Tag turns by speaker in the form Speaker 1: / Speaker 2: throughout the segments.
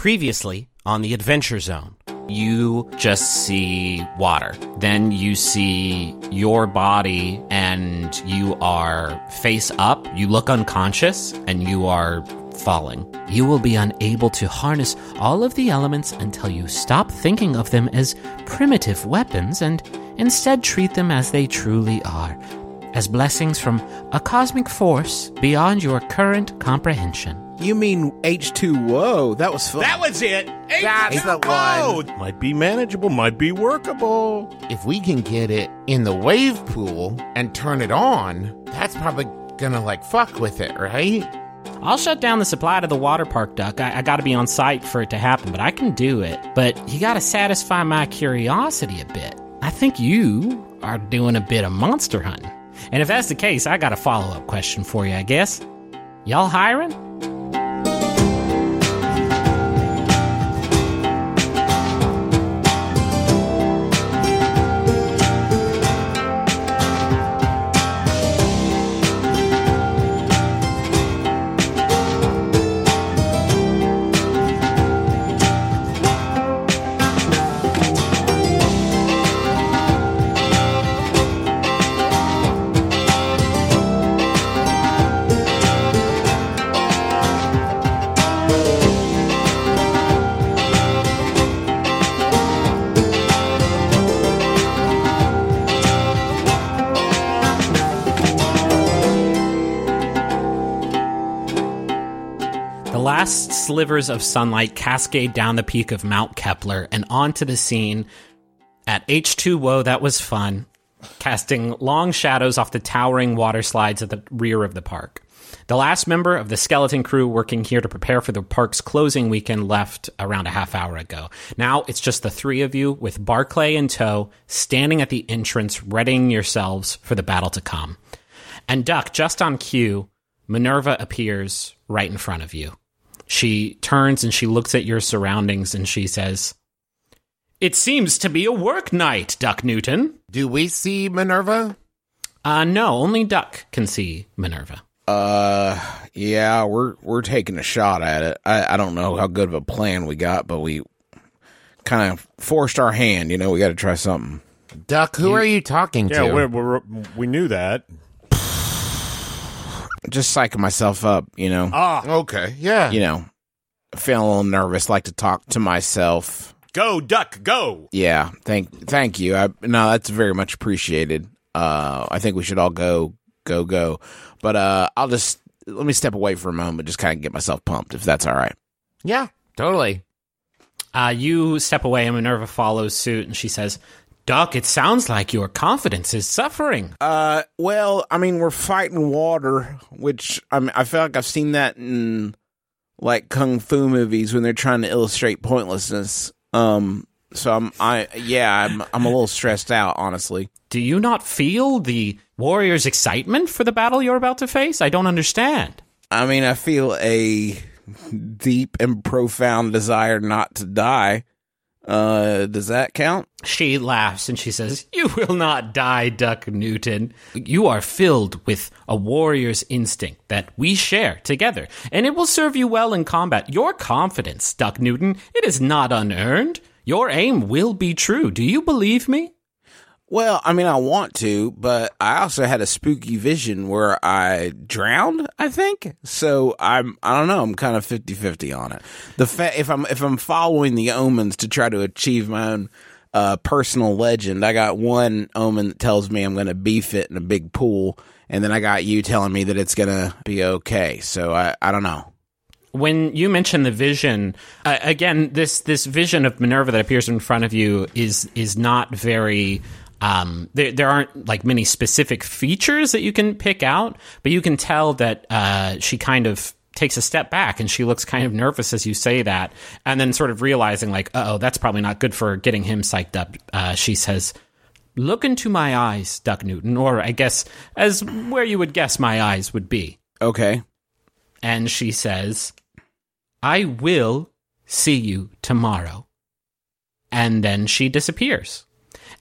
Speaker 1: Previously on the Adventure Zone, you just see water. Then you see your body and you are face up. You look unconscious and you are falling. You will be unable to harness all of the elements until you stop thinking of them as primitive weapons and instead treat them as they truly are as blessings from a cosmic force beyond your current comprehension.
Speaker 2: You mean H2O? That was fun.
Speaker 3: That was it.
Speaker 2: That's the one.
Speaker 3: Might be manageable, might be workable.
Speaker 4: If we can get it in the wave pool and turn it on, that's probably gonna like fuck with it, right?
Speaker 1: I'll shut down the supply to the water park, Duck. I, I gotta be on site for it to happen, but I can do it. But you gotta satisfy my curiosity a bit. I think you are doing a bit of monster hunting. And if that's the case, I got a follow up question for you, I guess. Y'all hiring? Slivers of sunlight cascade down the peak of Mount Kepler and onto the scene at H2O. That was fun, casting long shadows off the towering water slides at the rear of the park. The last member of the skeleton crew working here to prepare for the park's closing weekend left around a half hour ago. Now it's just the three of you with Barclay in tow, standing at the entrance, readying yourselves for the battle to come. And Duck, just on cue, Minerva appears right in front of you. She turns and she looks at your surroundings and she says, It seems to be a work night, Duck Newton.
Speaker 4: Do we see Minerva?
Speaker 1: Uh, no, only Duck can see Minerva.
Speaker 2: Uh, yeah, we're we're taking a shot at it. I, I don't know how good of a plan we got, but we kind of forced our hand. You know, we got to try something.
Speaker 4: Duck, who are you talking
Speaker 3: Yeah,
Speaker 4: to?
Speaker 3: we're, we're, we knew that.
Speaker 2: Just psyching myself up. You know,
Speaker 3: Ah,
Speaker 4: okay, yeah.
Speaker 2: you know, feeling a little nervous. Like to talk to myself.
Speaker 3: go, duck, go.
Speaker 2: Yeah, thank thank you. I no, that's very much appreciated. Uh, I think we should all go go go. But uh, I'll just let me step away for a moment, just kind of get myself pumped, if that's all right.
Speaker 4: yeah, totally.
Speaker 1: Uh, you step away and Minerva follows suit and she says, Duck, it sounds like your confidence is suffering.
Speaker 2: Uh, well, I mean, we're fighting water, which I mean, I feel like I've seen that in like kung fu movies when they're trying to illustrate pointlessness. Um, so I'm, I yeah, I'm, I'm a little stressed out, honestly.
Speaker 1: Do you not feel the warrior's excitement for the battle you're about to face? I don't understand.
Speaker 2: I mean, I feel a deep and profound desire not to die. Uh, does that count?
Speaker 1: She laughs and she says, You will not die, Duck Newton. You are filled with a warrior's instinct that we share together, and it will serve you well in combat. Your confidence, Duck Newton, it is not unearned. Your aim will be true. Do you believe me?
Speaker 2: Well, I mean, I want to, but I also had a spooky vision where I drowned, I think. So I'm, I don't know, I'm kind of 50-50 on it. The fa- if I'm, if I'm following the omens to try to achieve my own, uh, personal legend, I got one omen that tells me I'm going to be fit in a big pool. And then I got you telling me that it's going to be okay. So I, I don't know.
Speaker 1: when you mention the vision uh, again this this vision of minerva that appears in front of you is is not very um, there, there aren't like many specific features that you can pick out but you can tell that uh, she kind of takes a step back and she looks kind of nervous as you say that and then sort of realizing like oh that's probably not good for getting him psyched up uh, she says look into my eyes duck newton or i guess as where you would guess my eyes would be
Speaker 2: Okay.
Speaker 1: and she says, I will see you tomorrow. And then she disappears.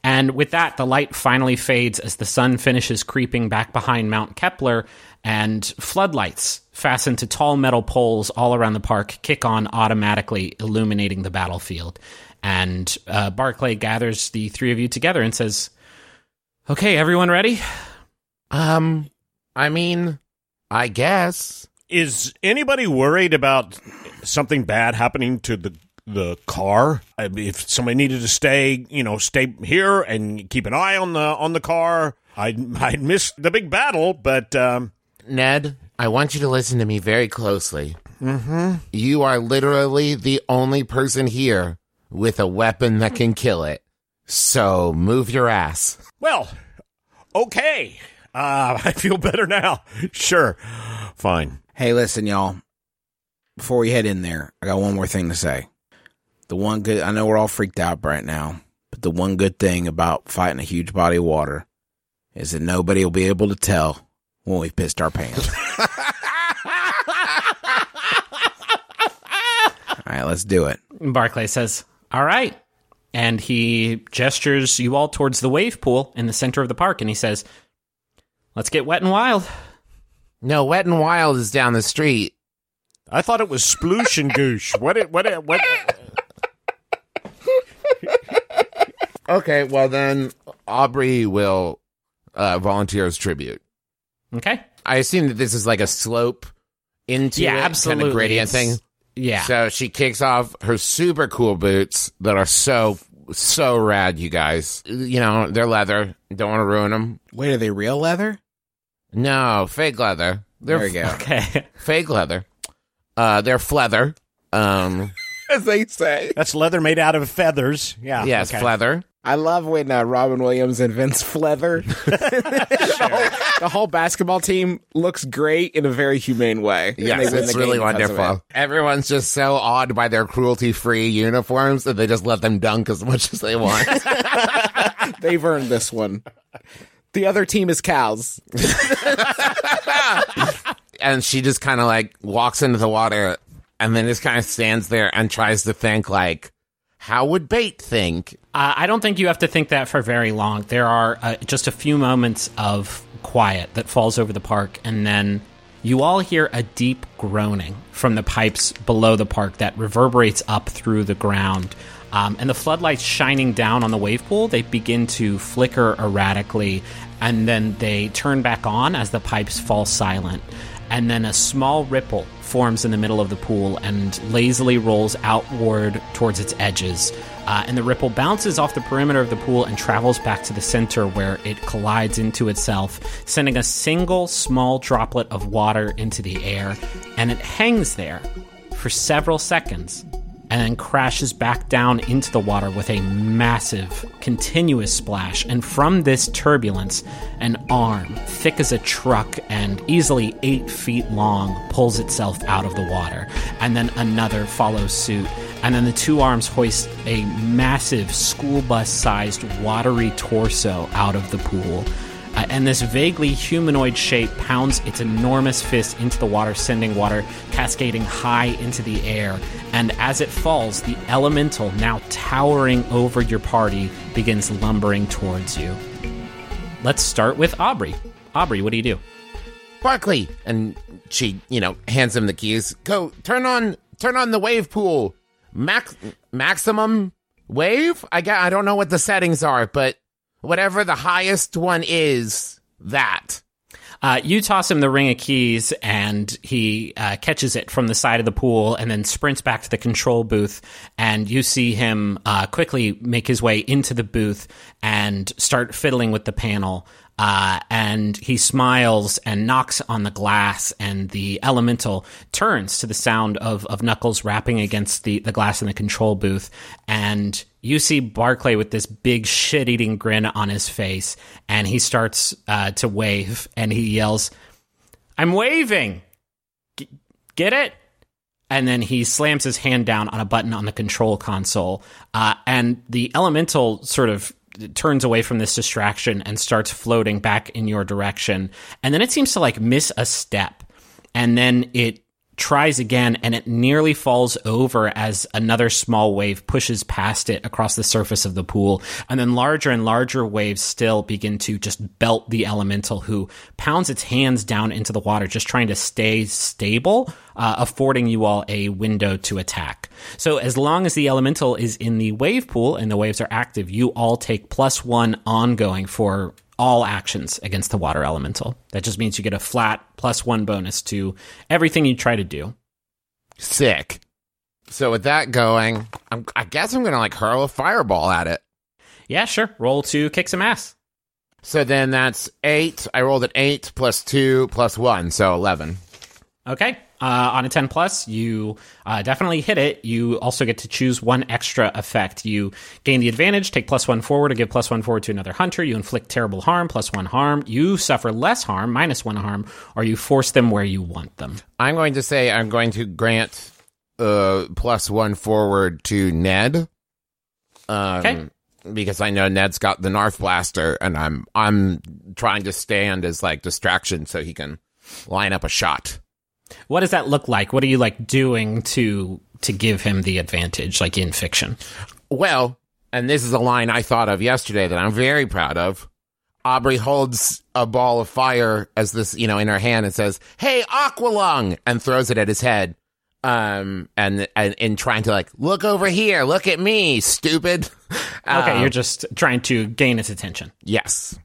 Speaker 1: And with that, the light finally fades as the sun finishes creeping back behind Mount Kepler, and floodlights fastened to tall metal poles all around the park kick on automatically, illuminating the battlefield. And uh, Barclay gathers the three of you together and says, Okay, everyone ready?
Speaker 4: Um, I mean, I guess.
Speaker 3: Is anybody worried about something bad happening to the the car? If somebody needed to stay, you know, stay here and keep an eye on the on the car, I'd I'd miss the big battle, but um,
Speaker 4: Ned, I want you to listen to me very closely. Mm-hmm. You are literally the only person here with a weapon that can kill it. So move your ass.
Speaker 3: well, okay. Uh, I feel better now. Sure, fine.
Speaker 2: Hey, listen, y'all. Before we head in there, I got one more thing to say. The one good, I know we're all freaked out right now, but the one good thing about fighting a huge body of water is that nobody will be able to tell when we've pissed our pants. all right, let's do it.
Speaker 1: Barclay says, All right. And he gestures you all towards the wave pool in the center of the park, and he says, Let's get wet and wild.
Speaker 4: No, Wet and Wild is down the street.
Speaker 3: I thought it was sploosh and goosh. What? It, what? It, what?
Speaker 4: Okay, well then Aubrey will uh, volunteer as tribute.
Speaker 1: Okay.
Speaker 4: I assume that this is like a slope into
Speaker 1: Yeah,
Speaker 4: it,
Speaker 1: absolutely.
Speaker 4: kind of gradient
Speaker 1: It's-
Speaker 4: thing.
Speaker 1: Yeah.
Speaker 4: So she kicks off her super cool boots that are so so rad, you guys. You know they're leather. Don't want to ruin them.
Speaker 2: Wait, are they real leather?
Speaker 4: No, fake leather. They're
Speaker 2: There we go.
Speaker 1: okay.
Speaker 4: fake leather. Uh, they're fleather. Um,
Speaker 2: As they say.
Speaker 3: That's leather made out of feathers. Yeah.
Speaker 4: yes,
Speaker 3: okay.
Speaker 4: fleather.
Speaker 2: I love when uh, Robin Williams invents Fleather. the, whole, the whole basketball team looks great in a very humane way. And
Speaker 4: Yes, it's really wonderful. Everyone's just so awed by their cruelty-free uniforms that they just let them dunk as much as they want.
Speaker 2: They've earned this one. The other team is cows.
Speaker 4: and she just kind of like walks into the water and then just kind of stands there and tries to think like, how would bait think?
Speaker 1: Uh, I don't think you have to think that for very long. There are uh, just a few moments of quiet that falls over the park, and then you all hear a deep groaning from the pipes below the park that reverberates up through the ground. Um, and the floodlights shining down on the wave pool, they begin to flicker erratically, and then they turn back on as the pipes fall silent. And then a small ripple forms in the middle of the pool and lazily rolls outward towards its edges. Uh, and the ripple bounces off the perimeter of the pool and travels back to the center where it collides into itself, sending a single small droplet of water into the air. And it hangs there for several seconds and crashes back down into the water with a massive, continuous splash. And from this turbulence, an arm, thick as a truck and easily eight feet long, pulls itself out of the water. And then another follows suit. And then the two arms hoist a massive school bus sized watery torso out of the pool. Uh, and this vaguely humanoid shape pounds its enormous fist into the water, sending water cascading high into the air. And as it falls, the elemental, now towering over your party, begins lumbering towards you. Let's start with Aubrey. Aubrey, what do you do?
Speaker 4: Barclay, and she, you know, hands him the keys. Go turn on, turn on the wave pool. Max, maximum wave. I got. I don't know what the settings are, but whatever the highest one is, that.
Speaker 1: Uh, you toss him the ring of keys, and he uh, catches it from the side of the pool, and then sprints back to the control booth. And you see him uh, quickly make his way into the booth and start fiddling with the panel. Uh, and he smiles and knocks on the glass, and the elemental turns to the sound of, of Knuckles rapping against the, the glass in the control booth. And you see Barclay with this big shit eating grin on his face, and he starts uh, to wave, and he yells, I'm waving! G- get it? And then he slams his hand down on a button on the control console, uh, and the elemental sort of turns away from this distraction and starts floating back in your direction. And then it seems to like miss a step, and then it tries again and it nearly falls over as another small wave pushes past it across the surface of the pool. And then larger and larger waves still begin to just belt the elemental who pounds its hands down into the water, just trying to stay stable, uh, affording you all a window to attack. So as long as the elemental is in the wave pool and the waves are active, you all take plus one ongoing for all actions against the water elemental. That just means you get a flat plus one bonus to everything you try to do.
Speaker 4: Sick. So with that going, I'm, I guess I'm gonna like hurl a fireball at it.
Speaker 1: Yeah, sure. Roll to kick some ass.
Speaker 4: So then that's eight. I rolled an eight plus two plus one, so eleven.
Speaker 1: Okay. Uh, on a 10 plus, you uh, definitely hit it. You also get to choose one extra effect. You gain the advantage, take plus one forward, or give plus one forward to another hunter. You inflict terrible harm, plus one harm. You suffer less harm, minus one harm, or you force them where you want them.
Speaker 4: I'm going to say I'm going to grant uh plus one forward to Ned. Um,
Speaker 1: Okay.
Speaker 4: Because I know Ned's got the Nerf blaster, and I'm I'm trying to stand as like distraction so he can line up a shot.
Speaker 1: What does that look like? What are you like doing to to give him the advantage, like in fiction?
Speaker 4: Well, and this is a line I thought of yesterday that I'm very proud of. Aubrey holds a ball of fire as this, you know, in her hand and says, "Hey, Aqualung," and throws it at his head. Um, and and in trying to like look over here, look at me, stupid.
Speaker 1: Okay,
Speaker 4: Um,
Speaker 1: you're just trying to gain its attention.
Speaker 4: yes.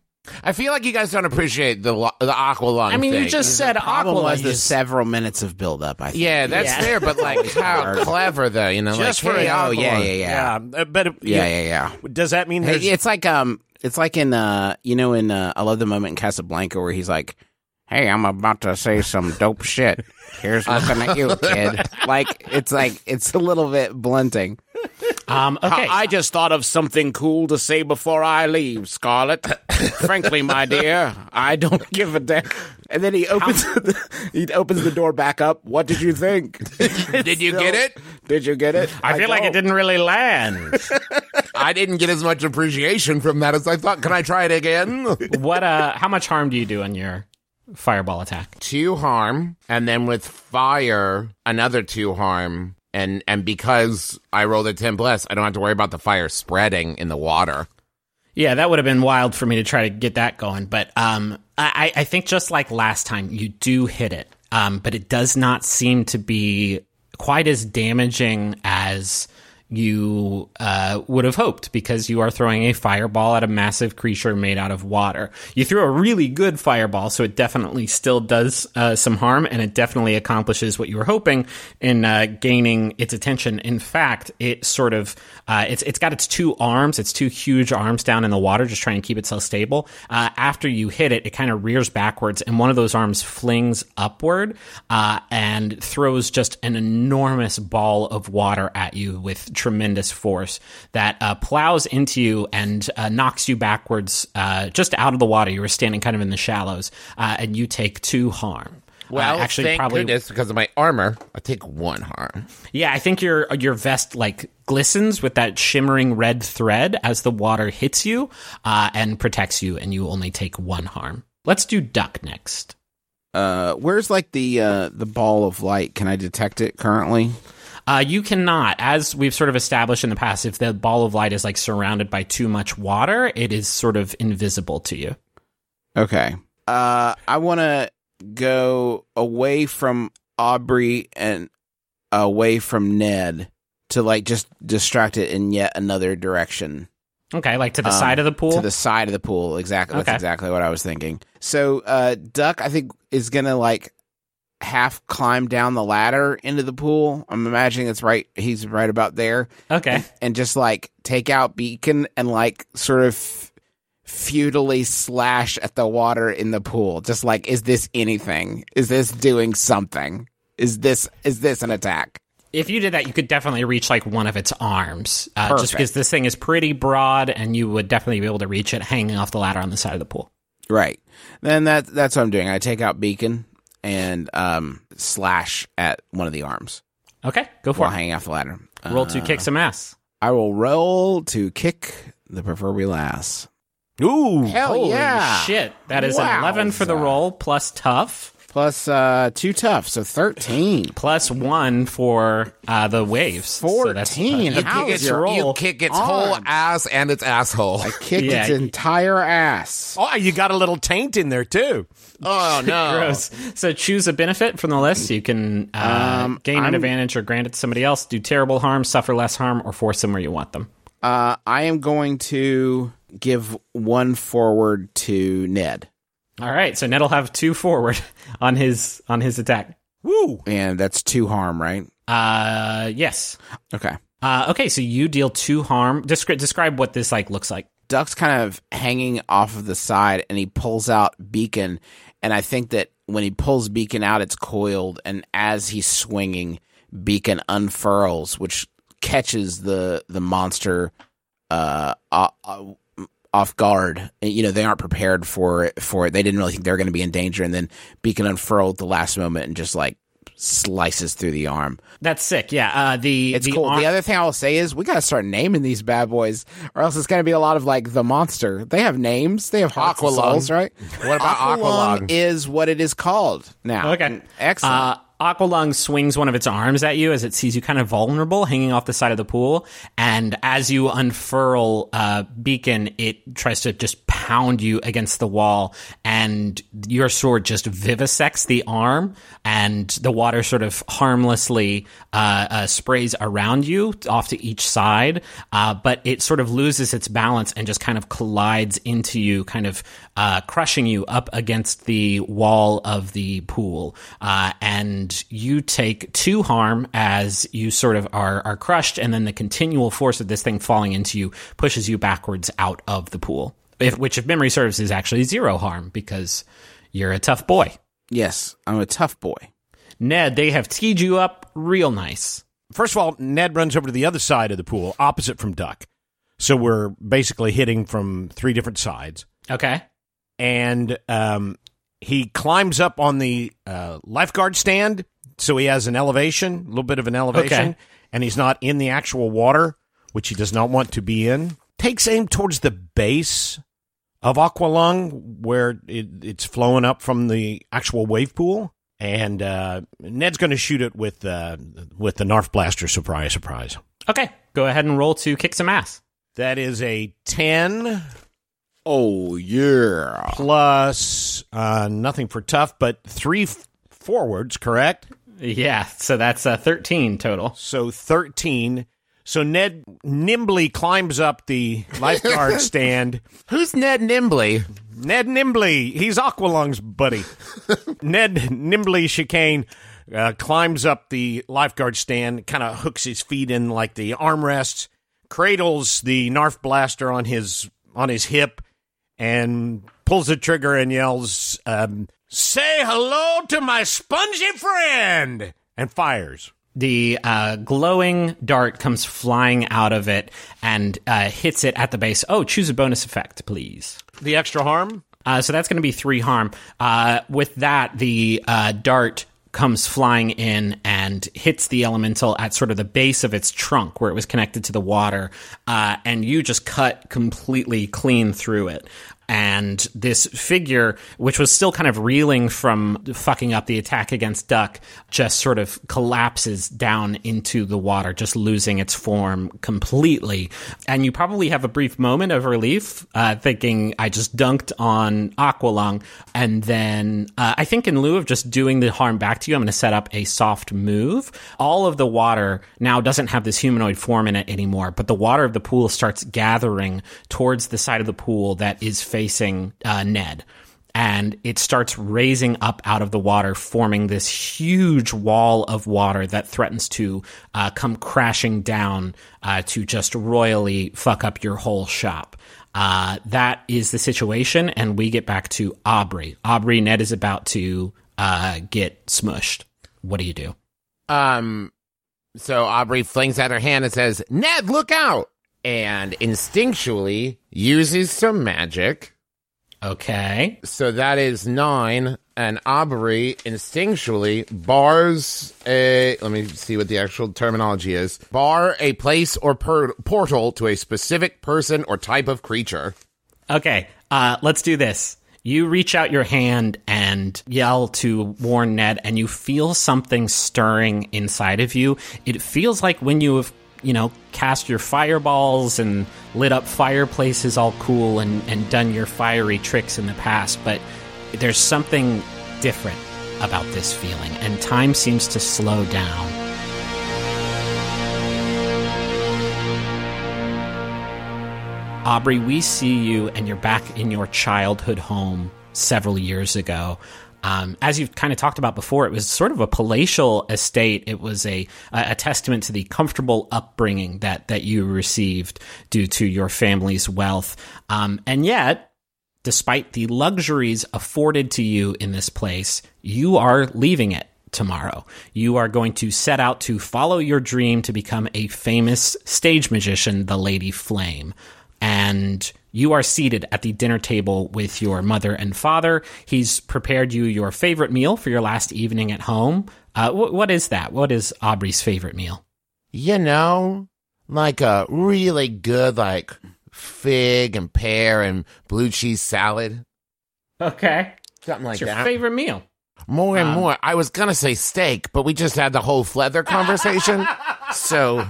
Speaker 4: I feel like you guys don't appreciate the lo- the Aqualung.
Speaker 1: I mean, you
Speaker 4: thing.
Speaker 1: just said Aqua
Speaker 2: was the
Speaker 1: just-
Speaker 2: several minutes of build up. I think.
Speaker 4: yeah, that's
Speaker 1: Yeah.
Speaker 4: fair, but like how clever though, you know,
Speaker 3: Just
Speaker 4: like
Speaker 3: for
Speaker 4: hey,
Speaker 3: an
Speaker 2: Oh yeah, yeah, yeah,
Speaker 3: Yeah, uh, but
Speaker 2: yeah, yeah, yeah.
Speaker 3: Does that mean
Speaker 2: Hey, it's like um, it's like in uh, you know, in uh, I love the moment in Casablanca where he's like, "Hey, I'm about to say some dope shit. Here's looking at you, kid." Like it's like it's a little bit blunting.
Speaker 1: Um, okay,
Speaker 2: I just thought of something cool to say before I leave, Scarlet. Frankly, my dear, I don't give a damn. And then he opens the, he opens the door back up. What did you think?
Speaker 4: Did you get it?
Speaker 2: Did you get it?
Speaker 1: I feel like it didn't really land.
Speaker 4: I didn't get as much appreciation from that as I thought. Can I try it again?
Speaker 1: what? Uh, how much harm do you do on your fireball attack?
Speaker 4: two harm, and then with fire, another two harm. And and because I rolled a ten plus, I don't have to worry about the fire spreading in the water.
Speaker 1: Yeah, that would have been wild for me to try to get that going. But um, I, I think just like last time, you do hit it. Um, but it does not seem to be quite as damaging as you uh, would have hoped because you are throwing a fireball at a massive creature made out of water. You threw a really good fireball, so it definitely still does uh, some harm and it definitely accomplishes what you were hoping in uh, gaining its attention. In fact, it sort of uh, it's it's got its two arms, its two huge arms down in the water, just trying to keep itself stable. Uh, after you hit it, it kind of rears backwards, and one of those arms flings upward uh, and throws just an enormous ball of water at you with tremendous force that uh, plows into you and uh, knocks you backwards uh, just out of the water. You were standing kind of in the shallows, uh, and you take two harm.
Speaker 4: Well,
Speaker 1: uh, actually,
Speaker 4: thank
Speaker 1: probably
Speaker 4: goodness because of my armor, I take one harm.
Speaker 1: yeah, I think your your vest like glistens with that shimmering red thread as the water hits you uh, and protects you, and you only take one harm. Let's do duck next.
Speaker 2: Uh, where's like the uh the ball of light? Can I detect it currently?
Speaker 1: Uh, you cannot, as we've sort of established in the past, if the ball of light is like surrounded by too much water, it is sort of invisible to you.
Speaker 2: Okay. Uh, I want to go away from Aubrey and away from Ned to like just distract it in yet another direction.
Speaker 1: Okay, like to the
Speaker 2: Um,
Speaker 1: side of the pool.
Speaker 2: To the side of the pool. Exactly.
Speaker 1: Okay.
Speaker 2: That's exactly what I was thinking. So, uh, Duck, I think, is going to like half climb down the ladder into the pool. I'm imagining it's right. He's right about there.
Speaker 1: okay.
Speaker 2: and just like take out Beacon and like sort of futilely slash at the water in the pool. Just like, is this anything? Is this doing something? Is this is this an attack?
Speaker 1: If you did that, you could definitely reach like one of its arms, uh, just because this thing is pretty broad, and you would definitely be able to reach it hanging off the ladder on the side of the pool.
Speaker 2: Right. Then that that's what I'm doing. I take out Beacon and um slash at one of the arms
Speaker 1: Okay, go for
Speaker 2: while
Speaker 1: it.
Speaker 2: hanging off the ladder.
Speaker 1: Roll to kick some ass.
Speaker 2: I will roll to kick the proverbial ass.
Speaker 3: Ooh,
Speaker 4: Hell
Speaker 1: Holy
Speaker 4: yeah!
Speaker 1: shit! That is an eleven for the roll plus tough.
Speaker 2: Plus uh, two tough, so thirteen.
Speaker 1: Plus one for uh, the waves. So that's, uh,
Speaker 2: Fourteen.
Speaker 4: You
Speaker 2: How
Speaker 4: kick,
Speaker 2: is
Speaker 4: its, you kick its
Speaker 2: on?
Speaker 4: whole ass and its asshole.
Speaker 2: I kicked
Speaker 1: Yeah.
Speaker 2: its entire ass.
Speaker 3: Oh, you got a little taint in there too.
Speaker 4: Oh no!
Speaker 1: Gross. So choose a benefit from the list. You can uh,
Speaker 2: Um,
Speaker 1: gain an
Speaker 2: I'm-
Speaker 1: advantage or grant it to somebody else, do terrible harm, suffer less harm, or force them where you want them.
Speaker 2: Uh, I am going to give one forward to Ned,
Speaker 1: All right. So Ned'll have two forward on his on his attack.
Speaker 3: Woo!
Speaker 2: and that's two harm, right?
Speaker 1: Uh, yes.
Speaker 2: Okay.
Speaker 1: Uh, okay. So you deal two harm. Descri- describe what this like looks like.
Speaker 2: Duck's kind of hanging off of the side, and he pulls out Beacon, and I think that when he pulls Beacon out, it's coiled, and as he's swinging, Beacon unfurls, which catches the the monster uh, o- o- off guard. You know, they aren't prepared for it. For it, they didn't really think they were going to be in danger, and then Beacon unfurled at the last moment and just like slices through the arm.
Speaker 1: That's sick. Yeah. Uh, the
Speaker 2: It's
Speaker 1: the
Speaker 2: cool.
Speaker 1: arm-
Speaker 2: the other thing I will say is we got to start naming these bad boys, or else it's going to be a lot of like the monster. They have names. They have hearts and
Speaker 4: Aqualung.
Speaker 2: souls, right?
Speaker 4: What about Aqualung?
Speaker 2: Is what it is called now.
Speaker 1: Okay.
Speaker 2: excellent.
Speaker 1: Uh, Aqualung swings one of its arms at you as it sees you kind of vulnerable hanging off the side of the pool. And as you unfurl uh, Beacon, it tries to just pound you against the wall. And your sword just vivisects the arm. And the water sort of harmlessly uh, uh, sprays around you off to each side. Uh, but it sort of loses its balance and just kind of collides into you, kind of uh, crushing you up against the wall of the pool. Uh, and you take two harm as you sort of are, are crushed, and then the continual force of this thing falling into you pushes you backwards out of the pool. If, which, if memory serves, is actually zero harm because you're a tough boy.
Speaker 2: yes, I'm a tough boy.
Speaker 1: Ned, they have teed you up real nice.
Speaker 3: First of all, Ned runs over to the other side of the pool, opposite from Duck. So we're basically hitting from three different sides.
Speaker 1: Okay.
Speaker 3: And um, he climbs up on the uh, lifeguard stand. So he has an elevation, a little bit of an elevation.
Speaker 1: Okay.
Speaker 3: And he's not in the actual water, which he does not want to be in. Takes aim towards the base of Aqualung, where it, it's flowing up from the actual wave pool. And uh, Ned's going to shoot it with uh, with the Nerf blaster. Surprise, surprise.
Speaker 1: Okay. Go ahead and roll to kick some ass.
Speaker 3: That is a ten
Speaker 2: Oh yeah.
Speaker 3: plus uh, nothing for tough, but three f- forwards. Correct.
Speaker 1: Yeah. So that's uh, 13 total.
Speaker 3: So thirteen. So Ned nimbly climbs up the lifeguard stand.
Speaker 4: Who's Ned Nimbly?
Speaker 3: Ned Nimbly, he's Aqualung's buddy. Ned Nimbly Chicane uh, climbs up the lifeguard stand, kind of hooks his feet in like the armrests, cradles the Nerf blaster on his on his hip, and pulls the trigger and yells, um, "Say hello to my spongy friend!" and fires.
Speaker 1: The uh, glowing dart comes flying out of it and uh, hits it at the base. Oh, choose a bonus effect, please.
Speaker 3: The extra harm.
Speaker 1: Uh, so that's going to be three harm. Uh, with that, the uh, dart comes flying in and hits the elemental at sort of the base of its trunk where it was connected to the water. Uh, and you just cut completely clean through it. And this figure, which was still kind of reeling from fucking up the attack against Duck, just sort of collapses down into the water, just losing its form completely. And you probably have a brief moment of relief, uh, thinking, I just dunked on Aqualung. And then uh, I think, in lieu of just doing the harm back to you, I'm going to set up a soft move. All of the water now doesn't have this humanoid form in it anymore, but the water of the pool starts gathering towards the side of the pool that is facing uh, Ned and it starts raising up out of the water, forming this huge wall of water that threatens to uh, come crashing down uh, to just royally fuck up your whole shop. Uh, that is the situation, and we get back to Aubrey. Aubrey, Ned is about to uh, get smushed. What do you do?
Speaker 4: Um, so Aubrey flings out her hand and says, Ned, look out! And instinctually uses some magic.
Speaker 1: Okay.
Speaker 4: So that is nine. And Aubrey instinctually bars a. Let me see what the actual terminology is. Bar a place or per- portal to a specific person or type of creature.
Speaker 1: Okay, uh, let's do this. You reach out your hand and yell to warn Ned, and you feel something stirring inside of you. It feels like when you have, you know, cast your fireballs and lit up fireplaces all cool and, and done your fiery tricks in the past, but there's something different about this feeling, and time seems to slow down. Aubrey, we see you and you're back in your childhood home several years ago. Um, as you've kind of talked about before, it was sort of a palatial estate. It was a a testament to the comfortable upbringing that that you received due to your family's wealth. Um, and yet, despite the luxuries afforded to you in this place, you are leaving it tomorrow. You are going to set out to follow your dream to become a famous stage magician, the Lady Flame and you are seated at the dinner table with your mother and father. He's prepared you your favorite meal for your last evening at home. Uh, wh- what is that? What is Aubrey's favorite meal?
Speaker 4: You know, like a really good, like fig and pear and blue cheese salad.
Speaker 1: Okay.
Speaker 4: Something like
Speaker 1: your
Speaker 4: that.
Speaker 1: favorite meal?
Speaker 4: More and
Speaker 1: Um,
Speaker 4: more. I was gonna say steak, but we just had the whole feather conversation. so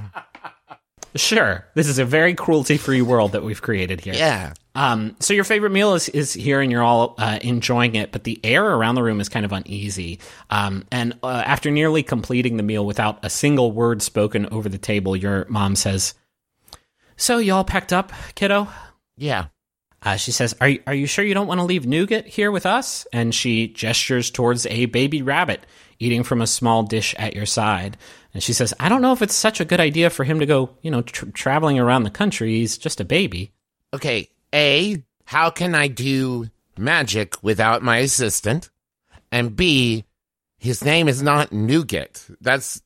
Speaker 1: Sure. This is a very cruelty free world that we've created here.
Speaker 4: yeah.
Speaker 1: Um, so your favorite meal is, is here and you're all uh, enjoying it, but the air around the room is kind of uneasy. Um, and uh, after nearly completing the meal without a single word spoken over the table, your mom says, So you all packed up, kiddo?
Speaker 4: Yeah.
Speaker 1: Uh, she says, are, you- are you sure you don't want to leave Nougat here with us? And she gestures towards a baby rabbit eating from a small dish at your side. And she says, I don't know if it's such a good idea for him to go, you know, tr- traveling around the country. He's just a baby.
Speaker 4: Okay. A, how can I do magic without my assistant? And B, his name is not Nougat. That's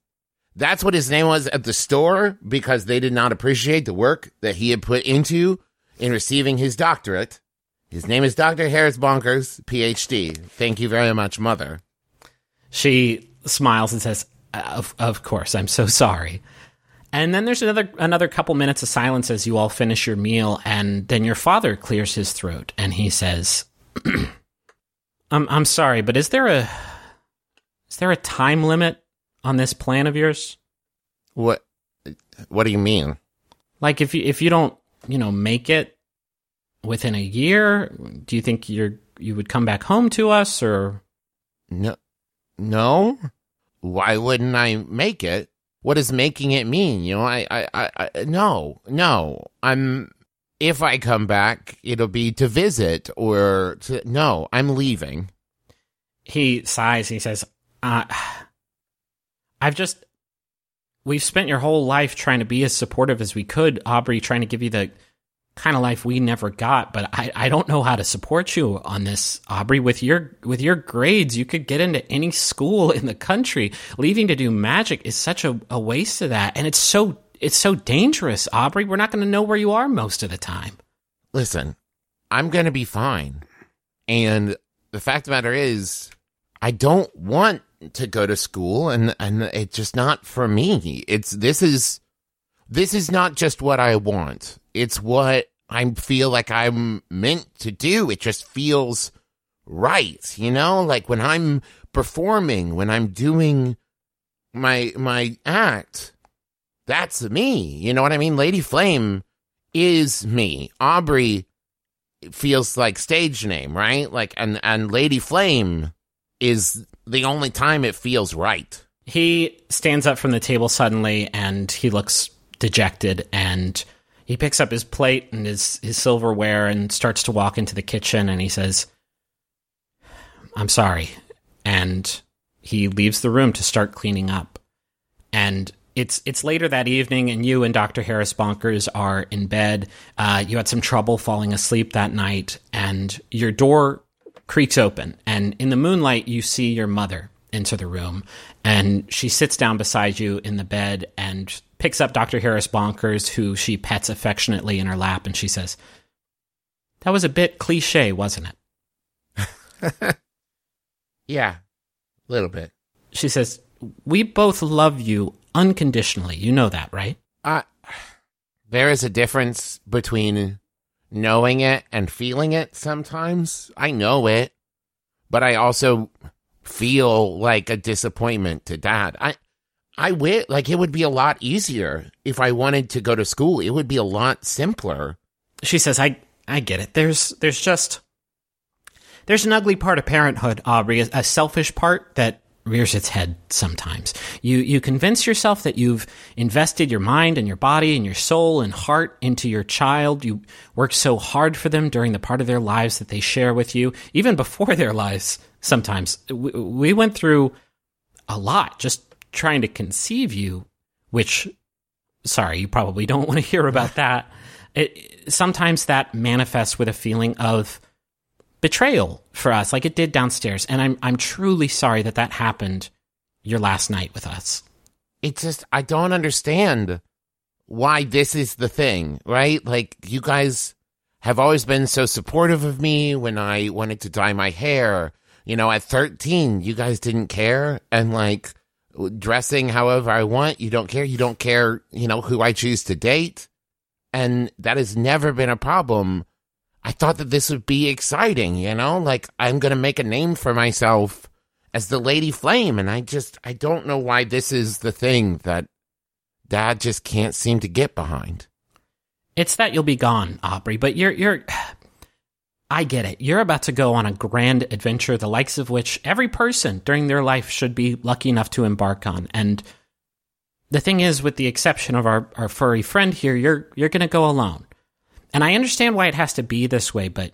Speaker 4: that's what his name was at the store because they did not appreciate the work that he had put into in receiving his doctorate. His name is Dr. Harris Bonkers, PhD. Thank you very much, mother.
Speaker 1: She smiles and says, "Of of course, I'm so sorry." And then there's another another couple minutes of silence as you all finish your meal, and then your father clears his throat and he says, "I'm I'm sorry, but is there a is there a time limit on this plan of yours?
Speaker 4: What what do you mean?
Speaker 1: Like if you if you don't you know make it within a year, do you think you're you would come back home to us or?"
Speaker 4: No, no. Why wouldn't I make it? What does making it mean? You know, I, I, I, I no, no. I'm. If I come back, it'll be to visit or to. No, I'm leaving.
Speaker 1: he sighs and he says, uh, I've just, we've spent your whole life trying to be as supportive as we could, Aubrey, trying to give you the kind of life we never got, but I, I don't know how to support you on this, Aubrey. With your, with your grades, you could get into any school in the country. Leaving to do magic is such a, a waste of that. And it's so, it's so dangerous, Aubrey. We're not going to know where you are most of the time.
Speaker 4: Listen, I'm gonna be fine. And the fact of the matter is, I don't want to go to school, and and it's just not for me. It's this is this is not just what I want. It's what I feel like I'm meant to do. It just feels right, you know? Like when I'm performing, when I'm doing my my act, that's me. You know what I mean? Lady Flame is me. Aubrey feels like stage name, right? Like and and Lady Flame is the only time it feels right.
Speaker 1: He stands up from the table suddenly and he looks dejected and he picks up his plate and his, his silverware and starts to walk into the kitchen and he says, I'm sorry. And he leaves the room to start cleaning up. And it's it's later that evening, and you and Dr. Harris Bonkers are in bed. Uh, you had some trouble falling asleep that night, and your door creaks open. And in the moonlight, you see your mother enter the room, and she sits down beside you in the bed and picks up Dr. Harris Bonkers, who she pets affectionately in her lap, and she says, "That was a bit cliche, wasn't it?"
Speaker 4: Yeah, a little bit.
Speaker 1: She says, "We both love you unconditionally. You know that, right?"
Speaker 4: Uh, there is a difference between knowing it and feeling it sometimes. I know it, but I also feel like a disappointment to dad. I I wish like it would be a lot easier if I wanted to go to school. It would be a lot simpler.
Speaker 1: She says, "I I get it. There's there's just there's an ugly part of parenthood, Aubrey, a, a selfish part that rears its head sometimes. You you convince yourself that you've invested your mind and your body and your soul and heart into your child. You work so hard for them during the part of their lives that they share with you, even before their lives. Sometimes we, we went through a lot just trying to conceive you, which sorry, you probably don't want to hear about that. It, sometimes that manifests with a feeling of betrayal for us, like it did downstairs. And I'm I'm truly sorry that that happened your last night with us.
Speaker 4: It's just I don't understand why this is the thing, right? Like you guys have always been so supportive of me when I wanted to dye my hair. You know, at 13, you guys didn't care and like dressing however I want, you don't care. You don't care, you know, who I choose to date. And that has never been a problem I thought that this would be exciting, you know? Like, I'm going to make a name for myself as the Lady Flame. And I just, I don't know why this is the thing that dad just can't seem to get behind.
Speaker 1: It's that you'll be gone, Aubrey, but you're, you're, I get it. You're about to go on a grand adventure, the likes of which every person during their life should be lucky enough to embark on. And the thing is, with the exception of our, our furry friend here, you're, you're going to go alone. And I understand why it has to be this way, but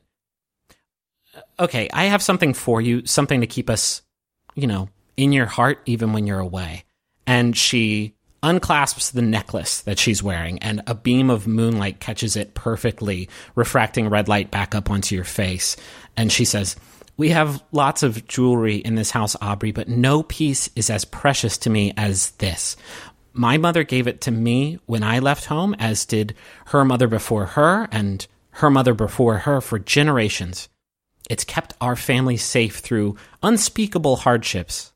Speaker 1: uh, okay, I have something for you, something to keep us, you know, in your heart even when you're away. And she unclasps the necklace that she's wearing, and a beam of moonlight catches it perfectly, refracting red light back up onto your face. And she says, We have lots of jewelry in this house, Aubrey, but no piece is as precious to me as this my mother gave it to me when I left home, as did her mother before her and her mother before her for generations. It's kept our family safe through unspeakable hardships.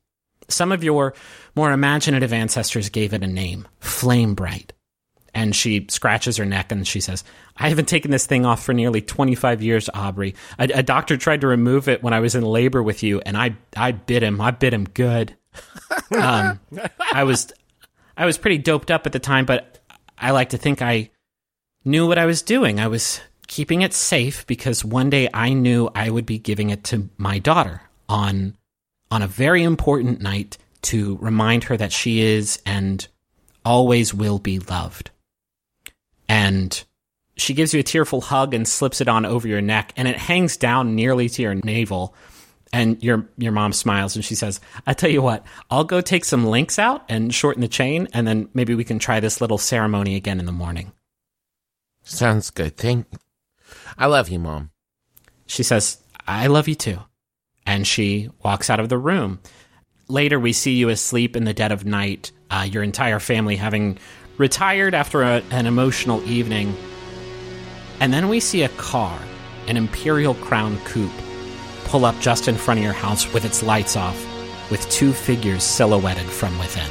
Speaker 1: Some of your more imaginative ancestors gave it a name, Flame Bright. And she scratches her neck and she says, I haven't taken this thing off for nearly 25 years, Aubrey. A, a doctor tried to remove it when I was in labor with you, and I, I bit him. I bit him good. um, I was I was pretty doped up at the time, but I like to think I knew what I was doing. I was keeping it safe because one day I knew I would be giving it to my daughter on on a very important night to remind her that she is and always will be loved. And she gives you a tearful hug and slips it on over your neck and it hangs down nearly to your navel and your your mom smiles and she says, "I tell you what, I'll go take some links out and shorten the chain, and then maybe we can try this little ceremony again in the morning."
Speaker 4: Sounds good. Thank. I love you, mom.
Speaker 1: She says, "I love you too," and she walks out of the room. Later, we see you asleep in the dead of night. Uh, your entire family having retired after a, an emotional evening, and then we see a car, an Imperial Crown coupe pull up just in front of your house with its lights off, with two figures silhouetted from within.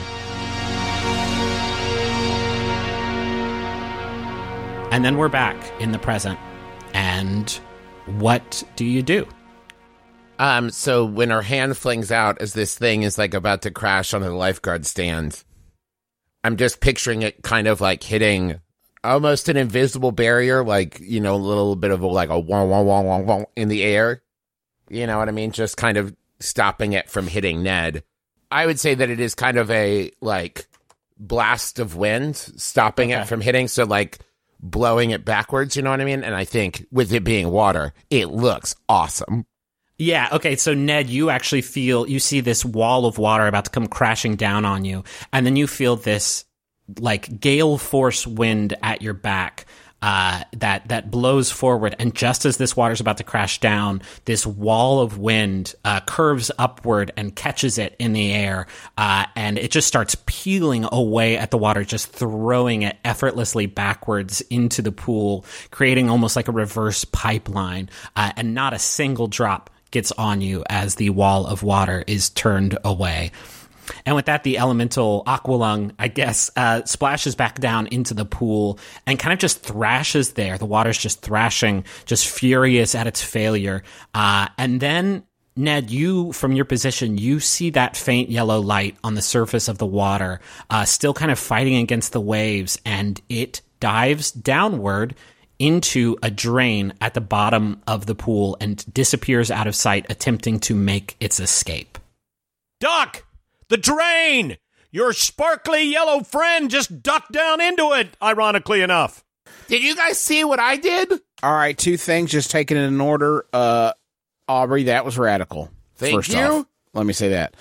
Speaker 1: And then we're back in the present. And what do you do?
Speaker 4: Um, so when her hand flings out as this thing is like about to crash on the lifeguard stand, I'm just picturing it kind of like hitting almost an invisible barrier, like, you know, a little bit of a, like a wong, wong, wong, wong, wong in the air. You know what I mean? Just kind of stopping it from hitting Ned. I would say that it is kind of a like blast of wind stopping okay. it from hitting. So like blowing it backwards, you know what I mean? And I think with it being water, it looks awesome.
Speaker 1: Yeah, okay, so Ned, you actually feel you see this wall of water about to come crashing down on you, and then you feel this like gale force wind at your back uh, that that blows forward, and just as this water's about to crash down, this wall of wind uh, curves upward and catches it in the air, uh, and it just starts peeling away at the water, just throwing it effortlessly backwards into the pool, creating almost like a reverse pipeline, uh, and not a single drop gets on you as the wall of water is turned away. And with that, the elemental Aqualung, I guess, uh, splashes back down into the pool and kind of just thrashes there. The water's just thrashing, just furious at its failure. Uh, and then Ned, you from your position, you see that faint yellow light on the surface of the water, uh, still kind of fighting against the waves, and it dives downward into a drain at the bottom of the pool and disappears out of sight, attempting to make its escape.
Speaker 3: Duck! The drain! Your sparkly yellow friend just ducked down into it, ironically enough.
Speaker 4: Did you guys see what I did?
Speaker 2: All right, two things just taken in order. Uh, Aubrey, that was radical.
Speaker 4: Thank
Speaker 2: First
Speaker 4: you.
Speaker 2: off, let me say that.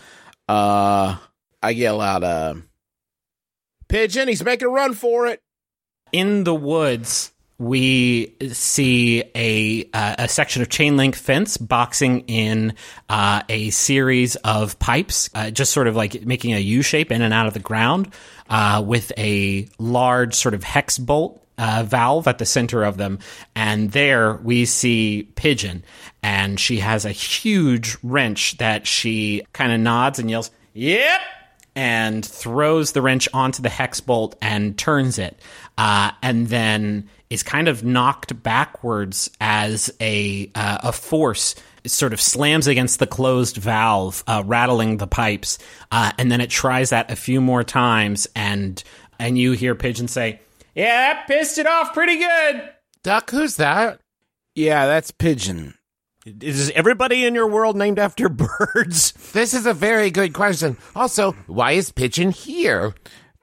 Speaker 2: Uh, I yell out, uh, pigeon. He's making a run for it.
Speaker 1: in the woods we see a uh, a section of chain link fence boxing in uh, a series of pipes, uh, just sort of like making a U shape in and out of the ground, uh, with a large sort of hex bolt uh, valve at the center of them. And there we see Pigeon, and she has a huge wrench that she kind of nods and yells, "Yep." and throws the wrench onto the hex bolt and turns it, uh, and then is kind of knocked backwards as a uh, a force sort of slams against the closed valve, uh, rattling the pipes, uh, and then it tries that a few more times, and and you hear Pigeon say, "Yeah, that pissed it off pretty good."
Speaker 4: Duck, who's that?
Speaker 2: Yeah, that's pigeon.
Speaker 3: Is everybody in your world named after birds?
Speaker 4: This is a very good question. Also, why is Pigeon here?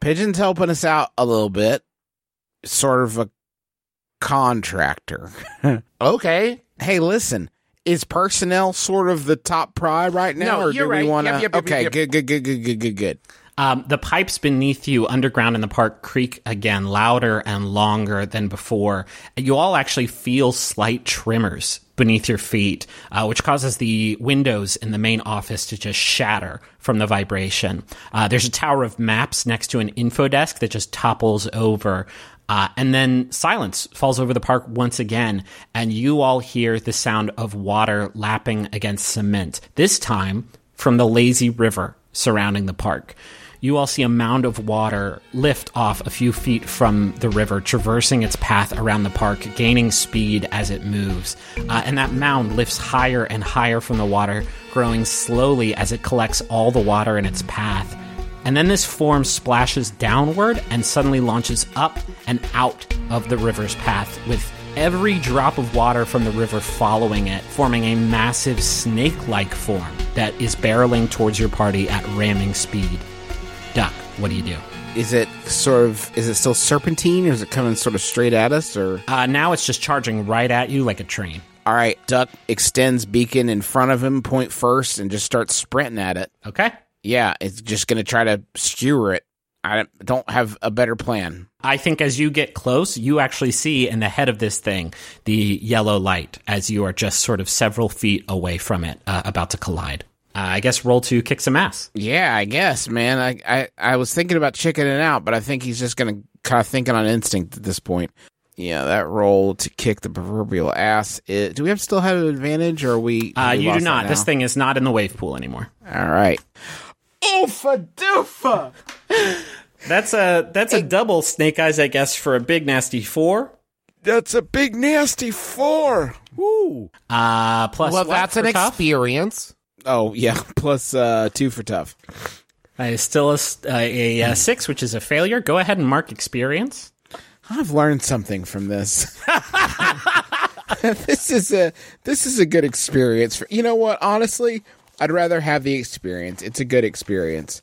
Speaker 2: Pigeon's helping us out a little bit. Sort of a contractor.
Speaker 4: Okay.
Speaker 2: hey, listen. Is personnel sort of the top pri right now,
Speaker 4: No,
Speaker 2: or
Speaker 4: you're
Speaker 2: do
Speaker 4: right.
Speaker 2: we want to?
Speaker 4: Yep, yep, yep,
Speaker 2: okay,
Speaker 4: yep.
Speaker 2: good, good, good, good, good, good, good.
Speaker 1: Um, the pipes beneath you, underground in the park, creak again, louder and longer than before. You all actually feel slight tremors beneath your feet, uh, which causes the windows in the main office to just shatter from the vibration. Uh, there's a tower of maps next to an info desk that just topples over. Uh, and then silence falls over the park once again, and you all hear the sound of water lapping against cement. This time from the lazy river surrounding the park. You all see a mound of water lift off a few feet from the river, traversing its path around the park, gaining speed as it moves. Uh, and that mound lifts higher and higher from the water, growing slowly as it collects all the water in its path. And then this form splashes downward and suddenly launches up and out of the river's path, with every drop of water from the river following it, forming a massive snake like form that is barreling towards your party at ramming speed. Duck, what do you do?
Speaker 2: Is it sort of? Is it still serpentine, or is it coming sort of straight at us? Or
Speaker 1: Uh, now it's just charging right at you like a train.
Speaker 2: all right, Duck extends beacon in front of him, point first, and just starts sprinting at it.
Speaker 1: Okay?
Speaker 2: Yeah, it's just going to try to skewer it. I don't have a better plan.
Speaker 1: I think as you get close, you actually see in the head of this thing the yellow light as you are just sort of several feet away from it, uh, about to collide. Uh, I guess roll to kick some ass.
Speaker 2: Yeah, I guess, man. I I, I was thinking about chickening out, but I think he's just going to kind of thinking on instinct at this point. Yeah, that roll to kick the proverbial ass. Is, do we have still have an advantage, or are we?
Speaker 1: Uh, you do not. This thing is not in the wave pool anymore.
Speaker 2: All right. Oofa doofa.
Speaker 1: That's a that's a double snake eyes, I guess, for a big nasty four.
Speaker 2: That's a big nasty four. Woo.
Speaker 1: Uh, plus
Speaker 4: Well, that's an
Speaker 1: tough?
Speaker 4: experience.
Speaker 2: Oh yeah, plus uh, two for tough.
Speaker 1: Uh, still a, s- uh, a, uh, six, which is a failure. Go ahead and mark experience.
Speaker 2: I've learned something from this. this is a this is a good experience. For, you know what? Honestly, I'd rather have the experience. It's a good experience.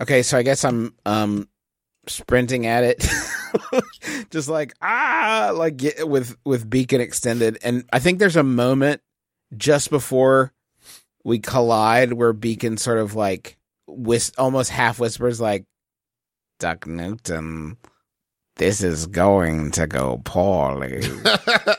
Speaker 2: Okay, so I guess I'm um sprinting at it, just like ah, like get, with with beacon extended, and I think there's a moment just before we collide where beacon sort of like whis- almost half whispers like Duck Newton this is going to go poorly.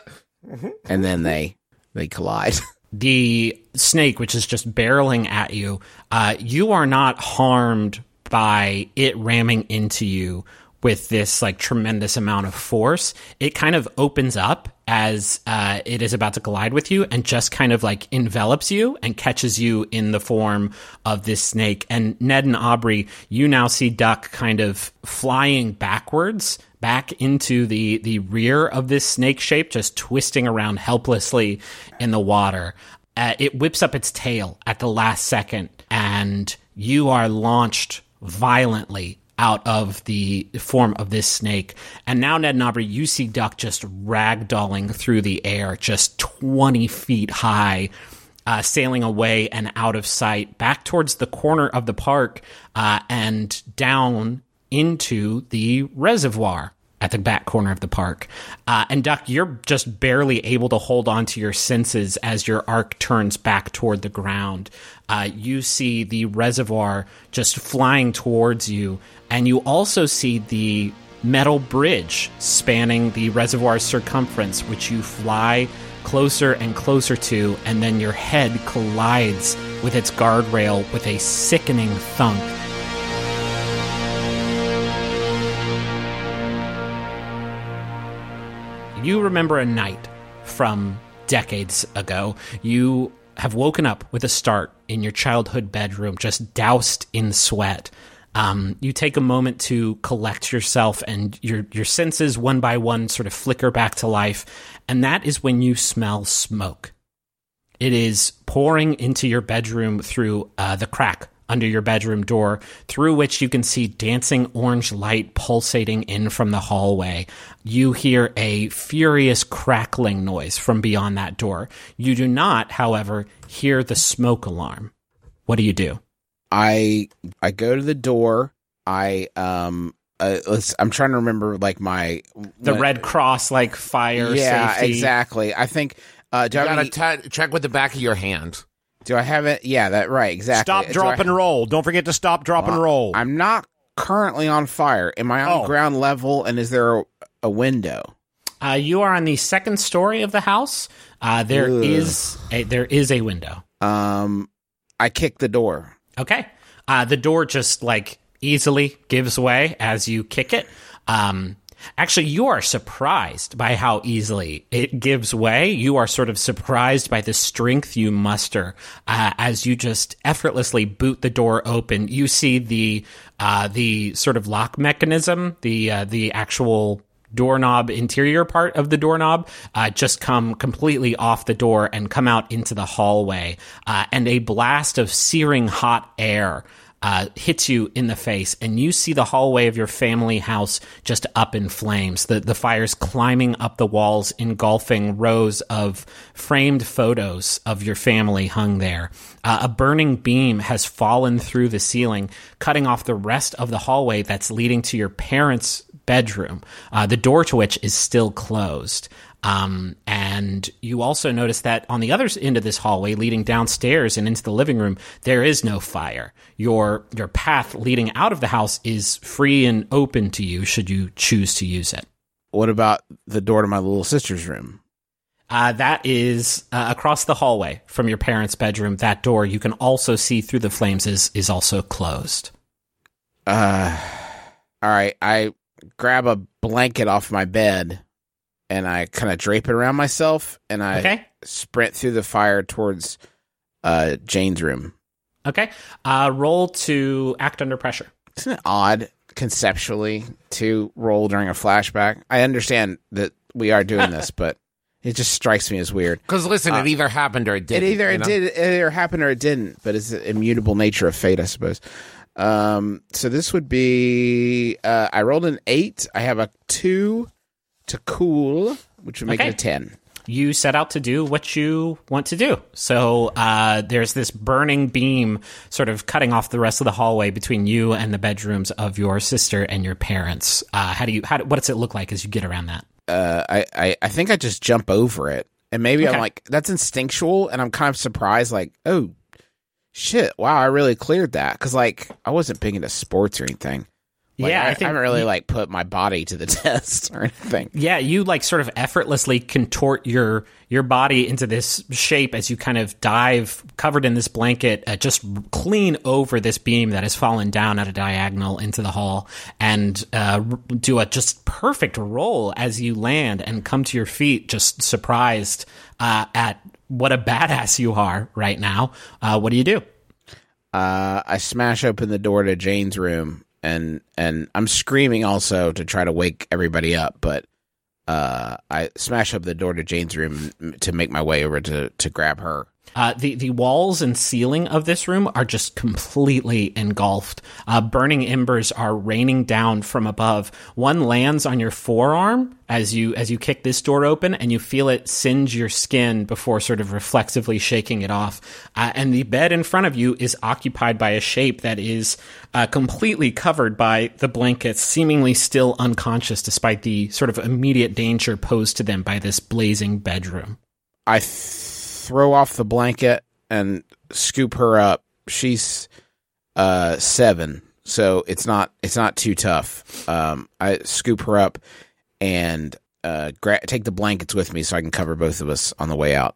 Speaker 2: and then they they collide.
Speaker 1: the snake, which is just barreling at you, uh, you are not harmed by it ramming into you with this like tremendous amount of force, it kind of opens up as uh, it is about to collide with you and just kind of like envelops you and catches you in the form of this snake. And Ned and Aubrey, you now see Duck kind of flying backwards back into the the rear of this snake shape, just twisting around helplessly in the water. Uh, it whips up its tail at the last second, and you are launched violently out of the form of this snake. And now, Ned and Aubrey, you see Duck just ragdolling through the air, just 20 feet high, uh, sailing away and out of sight, back towards the corner of the park uh, and down into the reservoir at the back corner of the park. Uh, and Duck, you're just barely able to hold on to your senses as your arc turns back toward the ground. Uh, you see the reservoir just flying towards you, and you also see the metal bridge spanning the reservoir's circumference, which you fly closer and closer to, and then your head collides with its guardrail with a sickening thunk. You remember a night from decades ago. You have woken up with a start in your childhood bedroom, just doused in sweat. Um, you take a moment to collect yourself, and your your senses one by one sort of flicker back to life, and that is when you smell smoke. It is pouring into your bedroom through uh, the crack under your bedroom door, through which you can see dancing orange light pulsating in from the hallway. You hear a furious crackling noise from beyond that door. You do not, however, hear the smoke alarm. What do you do?
Speaker 2: I I go to the door. I um uh, let's, I'm trying to remember like my
Speaker 1: The
Speaker 2: when-
Speaker 1: Red Cross, like fire
Speaker 2: Yeah,
Speaker 1: safety.
Speaker 2: exactly. I think uh do
Speaker 4: You
Speaker 2: I,
Speaker 4: gotta
Speaker 2: any-
Speaker 4: t- check with the back of your hand.
Speaker 2: Do I have it? Yeah, that right, exactly.
Speaker 3: Stop,
Speaker 2: Do
Speaker 3: drop,
Speaker 2: I-
Speaker 3: and roll. Don't forget to stop, drop, and roll.
Speaker 2: I'm not currently on fire. Am I on
Speaker 3: Oh.
Speaker 2: ground level and is there a, a window?
Speaker 1: Uh, you are on the second story of the house. Uh, there
Speaker 2: Ugh.
Speaker 1: is a, there is a window.
Speaker 2: Um I kick the door.
Speaker 1: Okay. Uh, the door just like easily gives way as you kick it. Um, actually, you are surprised by how easily it gives way. You are sort of surprised by the strength you muster uh, as you just effortlessly boot the door open. You see the uh, the sort of lock mechanism, the uh, the actual doorknob interior part of the doorknob uh, just come completely off the door and come out into the hallway uh, and a blast of searing hot air uh, hits you in the face and you see the hallway of your family house just up in flames the, the fires climbing up the walls engulfing rows of framed photos of your family hung there uh, a burning beam has fallen through the ceiling cutting off the rest of the hallway that's leading to your parents bedroom, uh, the door to which is still closed. Um, and you also notice that on the other end of this hallway, leading downstairs and into the living room, there is no fire. Your your path leading out of the house is free and open to you, should you choose to use it.
Speaker 2: What about the door to my little sister's room?
Speaker 1: Uh, that is uh, across the hallway from your parents' bedroom. That door you can also see through the flames is is also closed.
Speaker 2: Uh all right, I grab a blanket off my bed and I kind of drape it around myself and I
Speaker 1: Okay.
Speaker 2: sprint through the fire towards uh Jane's room.
Speaker 1: Okay. Uh, roll to act under pressure.
Speaker 2: Isn't it odd conceptually to roll during a flashback? I understand that we are doing this, but it just strikes me as weird.
Speaker 4: Because listen, it either happened or it
Speaker 2: It
Speaker 4: didn't.
Speaker 2: It
Speaker 4: either
Speaker 2: it
Speaker 4: know?
Speaker 2: did, it either happened or it didn't. But it's the immutable nature of fate, I suppose. Um, so this would be. Uh, I rolled an eight. I have a two to cool, which would make
Speaker 1: Okay.
Speaker 2: it a ten.
Speaker 1: you set out to do what you want to do. So uh, there's this burning beam sort of cutting off the rest of the hallway between you and the bedrooms of your sister and your parents. Uh, how do you? How, what does it look like as you get around that?
Speaker 2: Uh, I, I I think I just jump over it, and maybe I'm like that's instinctual, and I'm kind of surprised, like oh shit, wow, I really cleared that because like I wasn't big into sports or anything. Like,
Speaker 1: Yeah,
Speaker 2: I,
Speaker 1: I think
Speaker 2: haven't really
Speaker 1: you-
Speaker 2: like put my body to the test or anything.
Speaker 1: Yeah, you like sort of effortlessly contort your your body into this shape as you kind of dive covered in this blanket, uh, just clean over this beam that has fallen down at a diagonal into the hall, and uh, do a just perfect roll as you land and come to your feet, just surprised uh, at what a badass you are right now. Uh, what do you do?
Speaker 2: Uh, I smash open the door to Jane's room and and I'm screaming also to try to wake everybody up, but uh, I smash up the door to Jane's room to make my way over to to grab her.
Speaker 1: Uh, the the walls and ceiling of this room are just completely engulfed. Uh, burning embers are raining down from above. One lands on your forearm as you as you kick this door open, and you feel it singe your skin before sort of reflexively shaking it off. Uh, and the bed in front of you is occupied by a shape that is uh, completely covered by the blankets, seemingly still unconscious despite the sort of immediate danger posed to them by this blazing bedroom.
Speaker 2: I th- throw off the blanket and scoop her up. She's uh seven, so it's not it's not too tough. Um, I scoop her up and uh gra- take the blankets with me so I can cover both of us on the way out.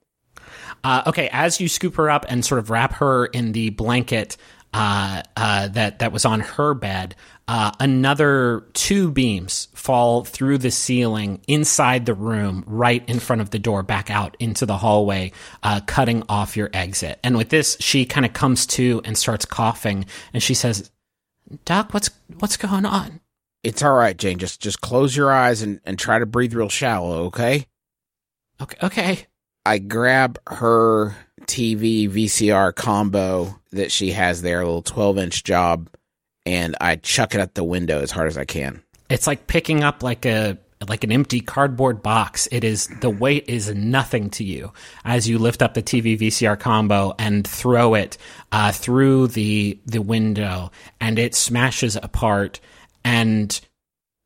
Speaker 1: Uh, okay, as you scoop her up and sort of wrap her in the blanket uh, uh, that that was on her bed, uh, another two beams fall through the ceiling inside the room, right in front of the door, back out into the hallway, uh, cutting off your exit. And with this, she kind of comes to and starts coughing, and she says, "Doc, what's what's going on?"
Speaker 2: It's all right, Jane. Just just close your eyes and, and try to breathe real shallow, okay?
Speaker 1: Okay, okay.
Speaker 2: I grab her TV VCR combo that she has there, a little 12 inch job, and I chuck it at the window as hard as I can.
Speaker 1: It's like picking up like a like an empty cardboard box. It is the weight is nothing to you as you lift up the TV VCR combo and throw it uh, through the the window, and it smashes apart. And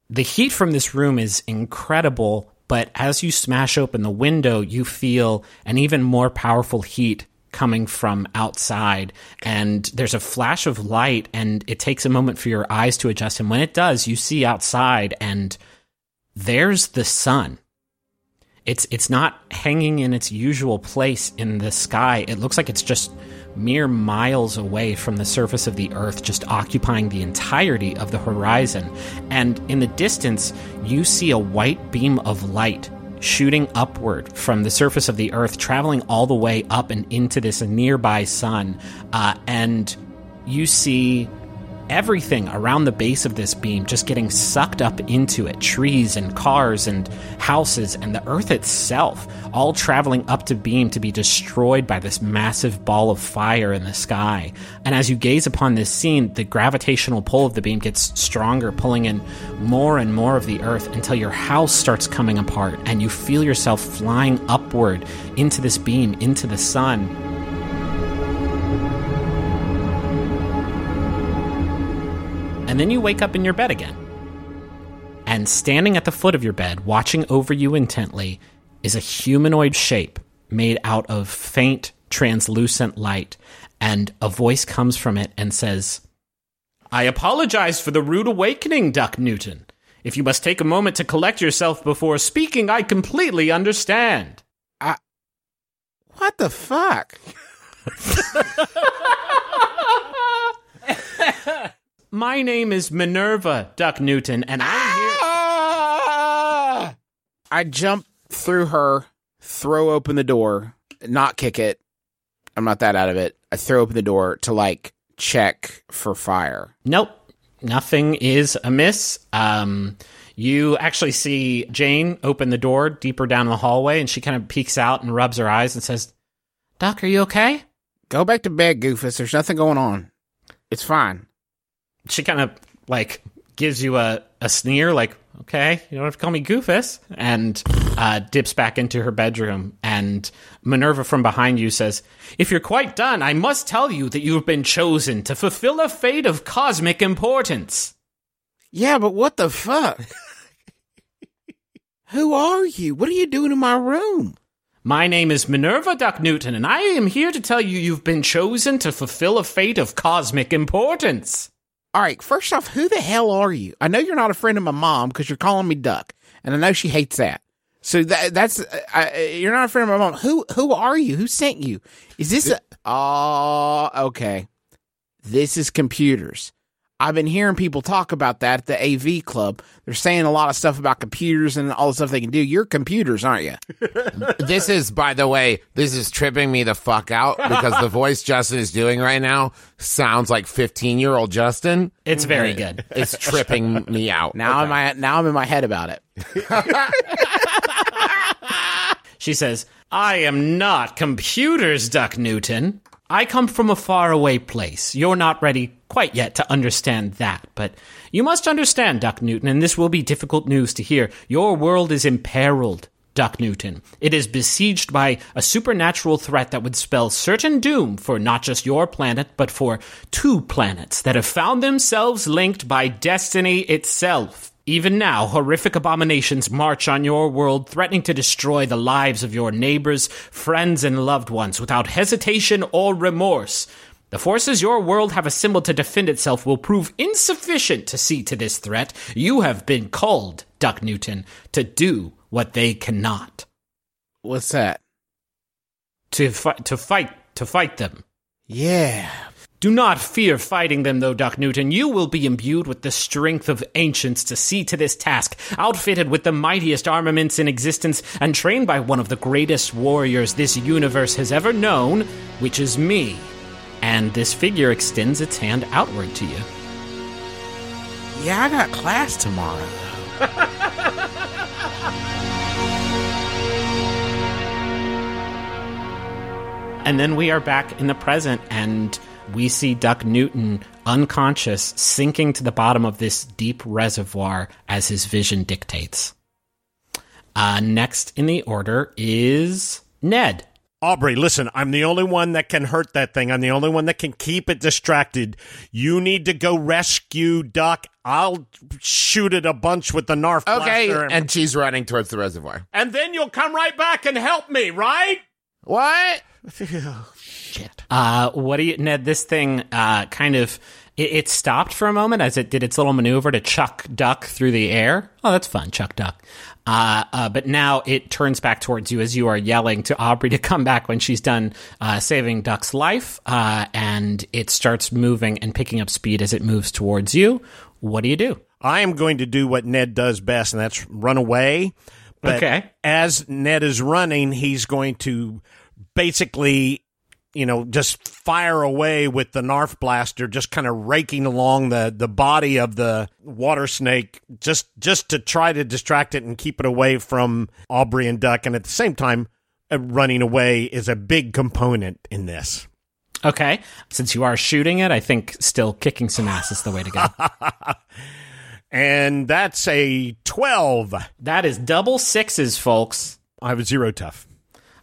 Speaker 1: the heat from this room is incredible. But as you smash open the window, you feel an even more powerful heat coming from outside. And there's a flash of light and it takes a moment for your eyes to adjust. And when it does you see outside and there's the sun it's it's not hanging in its usual place in the sky it looks like it's just mere miles away from the surface of the earth just occupying the entirety of the horizon and in the distance you see a white beam of light shooting upward from the surface of the earth, traveling all the way up and into this nearby sun. Uh, and you see everything around the base of this beam just getting sucked up into it. Trees and cars and houses and the earth itself all traveling up to beam to be destroyed by this massive ball of fire in the sky. And as you gaze upon this scene the gravitational pull of the beam gets stronger pulling in more and more of the earth until your house starts coming apart and you feel yourself flying upward into this beam into the sun And then you wake up in your bed again. And standing at the foot of your bed, watching over you intently, is a humanoid shape made out of faint, translucent light. And a voice comes from it and says, I apologize for the rude awakening, Duck Newton. If you must take a moment to collect yourself before speaking, I completely understand.
Speaker 2: What the fuck?
Speaker 1: My name is Minerva, Duck Newton, and I'm here.
Speaker 2: Ah! I jump through her, throw open the door, not kick it. I'm not that out of it. I throw open the door to like check for fire.
Speaker 1: Nope, nothing is amiss. Um, you actually see Jane open the door deeper down the hallway, and she kind of peeks out and rubs her eyes and says, "Doc, are you okay?"
Speaker 2: Go back to bed, Goofus. There's nothing going on. It's fine.
Speaker 1: She kind of like gives you a, a sneer, like, "Okay, you don't have to call me Goofus," and uh, dips back into her bedroom. And Minerva from behind you says, "If you're quite done, I must tell you that you have been chosen to fulfill a fate of cosmic importance."
Speaker 2: Yeah, but what the fuck? Who are you? What are you doing in my room?
Speaker 1: My name is Minerva Duck Newton, and I am here to tell you you've been chosen to fulfill a fate of cosmic importance.
Speaker 2: All right, first off, who the hell are you? I know you're not a friend of my mom because you're calling me Duck, and I know she hates that. So that that's uh, you're not a friend of my mom. Who who are you? Who sent you? Is this a? Oh, okay. This is computers. I've been hearing people talk about that at the AV club. They're saying a lot of stuff about computers and all the stuff they can do. You're computers, aren't you?
Speaker 4: This is, by the way, this is tripping me the fuck out because the voice Justin is doing right now sounds like 15 year old Justin.
Speaker 1: It's very good.
Speaker 4: It's tripping me out.
Speaker 2: Now I'm I, now I'm in my head about it.
Speaker 1: She says, I am not computers, Duck Newton. I come from a faraway place. You're not ready quite yet to understand that, but you must understand, Duck Newton, and this will be difficult news to hear. Your world is imperiled, Duck Newton. It is besieged by a supernatural threat that would spell certain doom for not just your planet, but for two planets that have found themselves linked by destiny itself. Even now, horrific abominations march on your world, threatening to destroy the lives of your neighbors, friends, and loved ones without hesitation or remorse. The forces your world have assembled to defend itself will prove insufficient to see to this threat. You have been called, Duck Newton, to do what they cannot.
Speaker 2: What's that?
Speaker 1: To fight, to fight, to fight them.
Speaker 2: Yeah.
Speaker 1: Do not fear fighting them, though, Duck Newton. You will be imbued with the strength of ancients to see to this task, outfitted with the mightiest armaments in existence, and trained by one of the greatest warriors this universe has ever known, which is me. And this figure extends its hand outward to you.
Speaker 2: Yeah, I got class tomorrow.
Speaker 1: And then we are back in the present, and we see Duck Newton unconscious, sinking to the bottom of this deep reservoir as his vision dictates. Uh, next in the order is Ned.
Speaker 3: Aubrey, listen, I'm the only one that can hurt that thing. I'm the only one that can keep it distracted. You need to go rescue Duck. I'll shoot it a bunch with the Nerf
Speaker 4: Okay,
Speaker 3: blaster,
Speaker 4: and she's running towards the reservoir.
Speaker 3: and then you'll come right back and help me, right?
Speaker 4: What?
Speaker 1: Uh, what do you, Ned? This thing uh, kind of it, it stopped for a moment as it did its little maneuver to chuck Duck through the air. Oh, that's fun, chuck Duck. Uh, uh, but now it turns back towards you as you are yelling to Aubrey to come back when she's done uh, saving Duck's life, uh, and it starts moving and picking up speed as it moves towards you. What do you do?
Speaker 3: I am going to do what Ned does best, and that's run away. But
Speaker 1: Okay.
Speaker 3: as Ned is running, he's going to basically, you know, just fire away with the Nerf blaster, just kind of raking along the, the body of the water snake, just just to try to distract it and keep it away from Aubrey and Duck. And at the same time, uh, running away is a big component in this.
Speaker 1: Okay, since you are shooting it, I think still kicking some ass is the way to go.
Speaker 3: And that's a 12.
Speaker 1: that is double sixes, folks.
Speaker 3: I have a zero tough.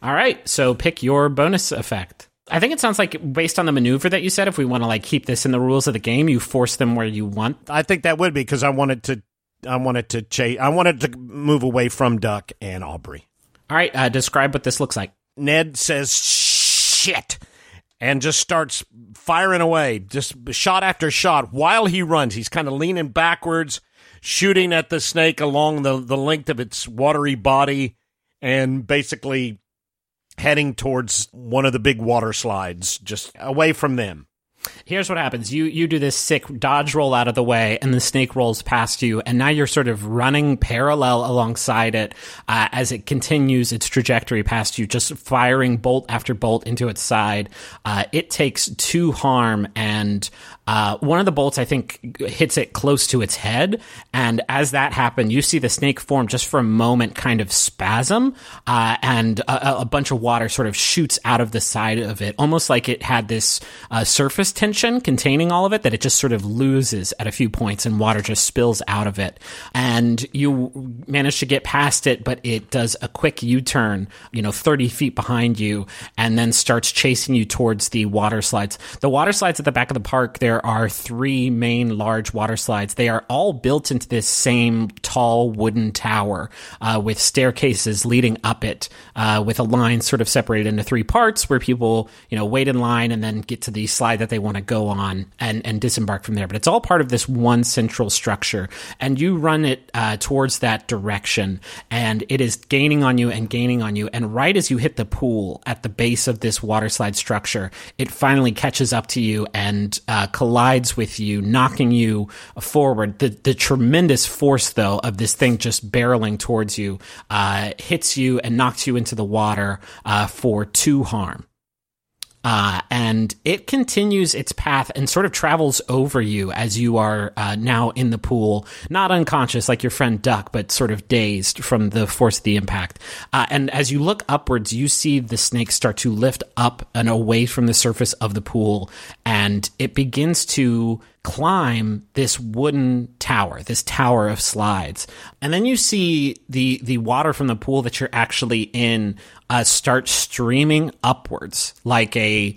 Speaker 1: All right, so pick your bonus effect. I think it sounds like based on the maneuver that you said, if we want to like keep this in the rules of the game, you force them where you want.
Speaker 3: I think that would be because I wanted to. I wanted to chase. I wanted to move away from Duck and Aubrey.
Speaker 1: All right, uh, describe what this looks like.
Speaker 3: Ned says shit and just starts firing away, just shot after shot while he runs. He's kind of leaning backwards, shooting at the snake along the, the length of its watery body, and basically heading towards one of the big water slides, just away from them.
Speaker 1: Here's what happens. You you do this sick dodge roll out of the way, and the snake rolls past you, and now you're sort of running parallel alongside it uh, as it continues its trajectory past you, just firing bolt after bolt into its side. Uh, it takes two harm, and uh, one of the bolts I think hits it close to its head, and as that happened, you see the snake form just for a moment, kind of spasm, uh, and a, a bunch of water sort of shoots out of the side of it, almost like it had this uh, surface tension containing all of it that it just sort of loses at a few points and water just spills out of it. And you manage to get past it, but it does a quick U turn, you know, 30 feet behind you and then starts chasing you towards the water slides. The water slides at the back of the park, there are three main large water slides. They are all built into this same tall wooden tower uh, with staircases leading up it uh, with a line sort of separated into three parts where people, you know, wait in line and then get to the slide that they want to go on and, and disembark from there. But it's all part of this one central structure. And you run it uh, towards that direction, and it is gaining on you and gaining on you. And right as you hit the pool at the base of this water slide structure, it finally catches up to you and uh, collides with you, knocking you forward. The, the tremendous force, though, of this thing just barreling towards you uh, hits you and knocks you into the water uh, for two harm. Uh, and it continues its path and sort of travels over you as you are uh, now in the pool, not unconscious like your friend Duck, but sort of dazed from the force of the impact. Uh, and as you look upwards, you see the snake start to lift up and away from the surface of the pool, and it begins to climb this wooden tower, this tower of slides. And then you see the the water from the pool that you're actually in uh, start streaming upwards like a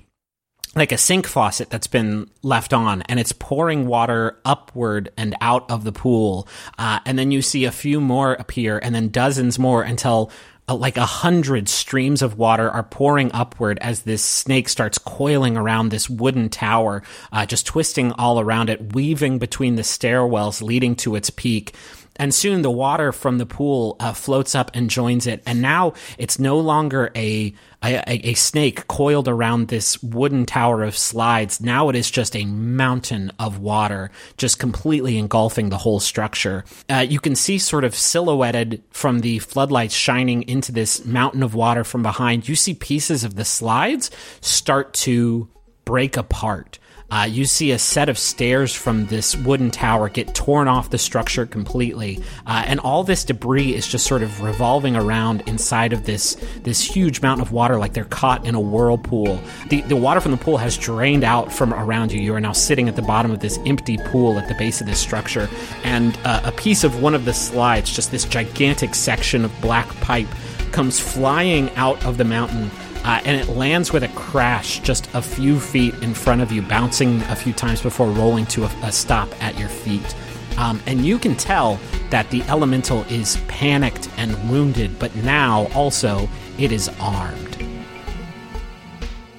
Speaker 1: like a sink faucet that's been left on and it's pouring water upward and out of the pool uh, and then you see a few more appear and then dozens more until like a hundred streams of water are pouring upward as this snake starts coiling around this wooden tower, uh, just twisting all around it, weaving between the stairwells leading to its peak. And soon the water from the pool uh, floats up and joins it. And now it's no longer a, a, a snake coiled around this wooden tower of slides. Now it is just a mountain of water, just completely engulfing the whole structure. Uh, you can see sort of silhouetted from the floodlights shining into this mountain of water from behind. You see pieces of the slides start to break apart. Uh, you see a set of stairs from this wooden tower get torn off the structure completely, uh, and all this debris is just sort of revolving around inside of this this huge mountain of water, like they're caught in a whirlpool. The the water from the pool has drained out from around you. You are now sitting at the bottom of this empty pool at the base of this structure, and uh, a piece of one of the slides, just this gigantic section of black pipe, comes flying out of the mountain uh, and it lands with a crash just a few feet in front of you, bouncing a few times before rolling to a, a stop at your feet. Um, and you can tell that the elemental is panicked and wounded, but now also it is armed.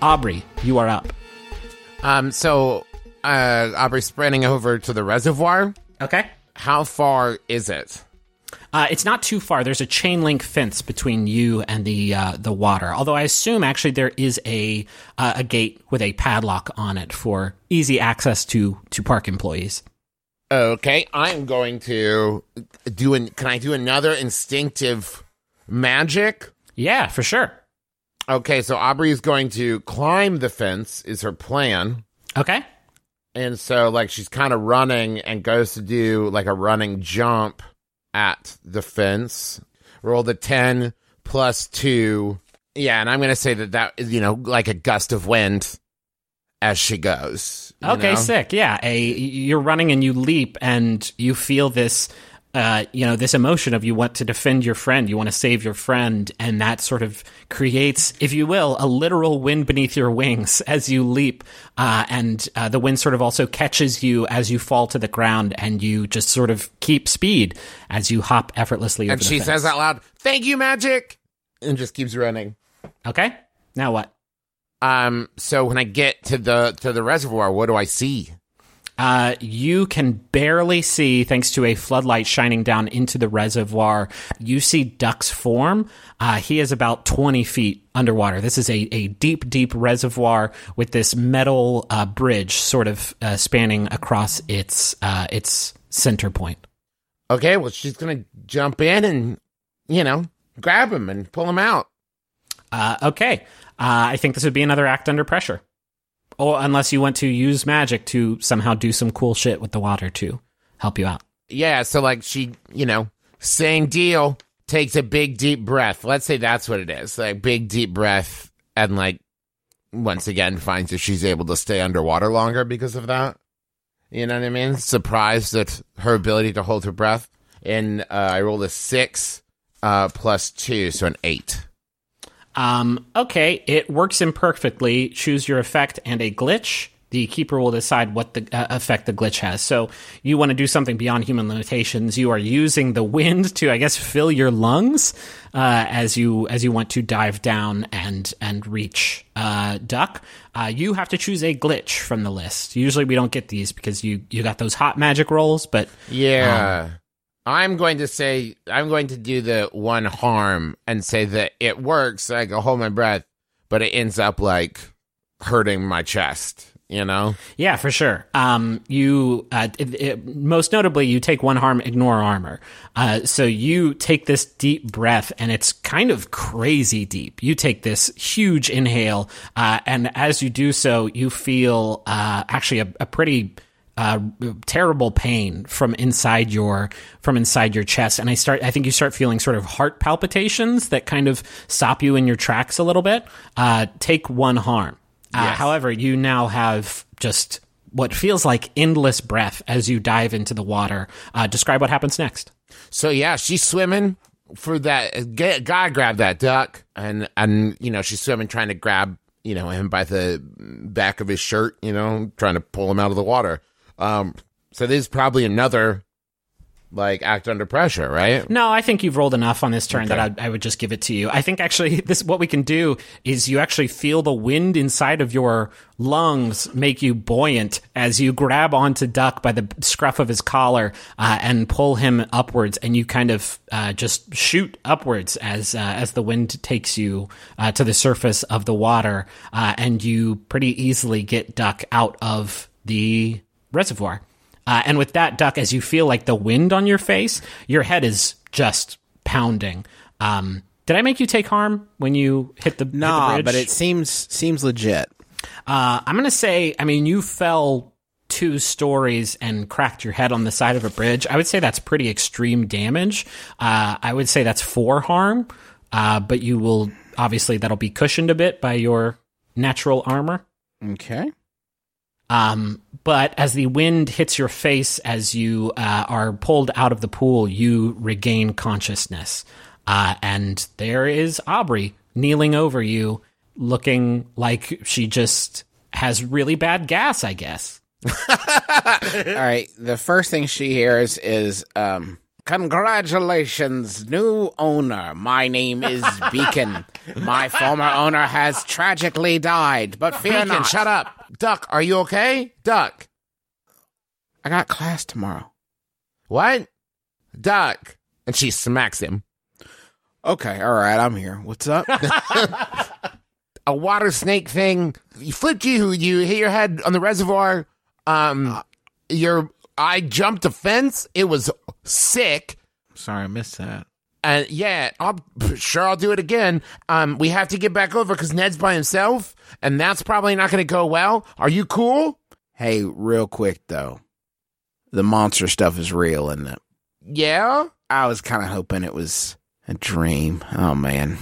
Speaker 1: Aubrey, you are up.
Speaker 4: Um, so uh, Aubrey's spreading over to the reservoir.
Speaker 1: Okay.
Speaker 4: How far is it?
Speaker 1: Uh, it's not too far. There's a chain link fence between you and the uh, the water. Although I assume actually there is a uh, a gate with a padlock on it for easy access to to park employees.
Speaker 4: Okay, I'm going to do an. Can I do another instinctive magic?
Speaker 1: Yeah, for sure.
Speaker 4: Okay, so Aubrey is going to climb the fence. Is her plan?
Speaker 1: Okay.
Speaker 4: And so, like, she's kind of running and goes to do like a running jump at the fence. Roll the 10 plus 2. Yeah, and I'm going to say that that is, you know, like a gust of wind as she goes.
Speaker 1: Okay,
Speaker 4: know?
Speaker 1: sick. Yeah, a you're running and you leap and you feel this uh, you know, this emotion of you want to defend your friend, you want to save your friend, and that sort of creates, if you will, a literal wind beneath your wings as you leap. Uh, and uh, the wind sort of also catches you as you fall to the ground, and you just sort of keep speed as you hop effortlessly
Speaker 4: And she says out loud, Thank you, magic! And just keeps running.
Speaker 1: Okay, now what?
Speaker 4: Um, so when I get to the to the reservoir, what do I see?
Speaker 1: Uh, you can barely see, thanks to a floodlight shining down into the reservoir. You see Duck's form. Uh, he is about 20 feet underwater. This is a, a deep, deep reservoir with this metal uh, bridge sort of uh, spanning across its uh, its center point.
Speaker 4: Okay, well she's gonna jump in and, you know, grab him and pull him out.
Speaker 1: Uh, okay, uh, I think this would be another act under pressure, or unless you want to use magic to somehow do some cool shit with the water to help you out.
Speaker 4: Yeah, so like she, you know, same deal, takes a big deep breath. Let's say that's what it is. Like big deep breath and like once again finds that she's able to stay underwater longer because of that. You know what I mean? Surprised at her ability to hold her breath. And uh, I rolled a six uh, plus two, so an eight.
Speaker 1: Um, okay, it works imperfectly. Choose your effect and a glitch. the keeper will decide what the uh, effect the glitch has. So you want to do something beyond human limitations. You are using the wind to, I guess, fill your lungs uh, as you as you want to dive down and and reach uh, duck. Uh, you have to choose a glitch from the list. Usually we don't get these because you you got those hot magic rolls, but
Speaker 4: Yeah. I'm going to say I'm going to do the one harm and say that it works. I can hold my breath, but it ends up like hurting my chest. You know?
Speaker 1: Yeah, for sure. Um, you uh, it, it, most notably, you take one harm, ignore armor. Uh, so you take this deep breath, and it's kind of crazy deep. You take this huge inhale, uh, and as you do so, you feel uh, actually a, a pretty uh, terrible pain from inside your from inside your chest, and I start. I think you start feeling sort of heart palpitations that kind of stop you in your tracks a little bit. Uh, take one harm. Uh,
Speaker 4: Yes.
Speaker 1: However, you now have just what feels like endless breath as you dive into the water. Uh, describe what happens next.
Speaker 4: So yeah, she's swimming for that. Get, gotta grab that duck, and and you know she's swimming, trying to grab you know him by the back of his shirt, you know, trying to pull him out of the water. Um, so this is probably another like act under pressure, right?
Speaker 1: No, I think you've rolled enough on this turn that I, I would just give it to you. I think actually this what we can do is you actually feel the wind inside of your lungs make you buoyant as you grab onto Duck by the scruff of his collar uh, and pull him upwards, and you kind of uh, just shoot upwards as uh, as the wind takes you uh, to the surface of the water, uh, and you pretty easily get Duck out of the reservoir. Uh, and with that, Duck, as you feel like the wind on your face, your head is just pounding. Um, did I make you take harm when you hit the hit the
Speaker 2: Nah, but it seems seems legit.
Speaker 1: Uh, I'm gonna say, I mean, you fell two stories and cracked your head on the side of a bridge. I would say that's pretty extreme damage. Uh, I would say that's four harm, uh, but you will obviously that'll be cushioned a bit by your natural armor.
Speaker 2: Okay.
Speaker 1: Um, but as the wind hits your face as you uh, are pulled out of the pool, you regain consciousness. Uh, and there is Aubrey kneeling over you, looking like she just has really bad gas, I guess.
Speaker 2: All right. The first thing she hears is, um, "Congratulations, new owner. My name is Beacon. My former owner has tragically died, but fear
Speaker 4: Beacon,
Speaker 2: not.
Speaker 4: shut up, Duck. Are you okay, Duck?
Speaker 2: I got class tomorrow.
Speaker 4: What, Duck? And she smacks him.
Speaker 2: Okay. All right. I'm here. What's up?
Speaker 4: a water snake thing. You flipped you. You hit your head on the reservoir. Um, your I jumped a fence. It was sick.
Speaker 2: Sorry, I missed that.
Speaker 4: And yeah, I'm sure I'll do it again. Um, we have to get back over because Ned's by himself, and that's probably not going to go well. Are you cool?
Speaker 2: Hey, real quick though, the monster stuff is real, isn't it?
Speaker 4: Yeah.
Speaker 2: I was kind of hoping it was a dream. Oh man.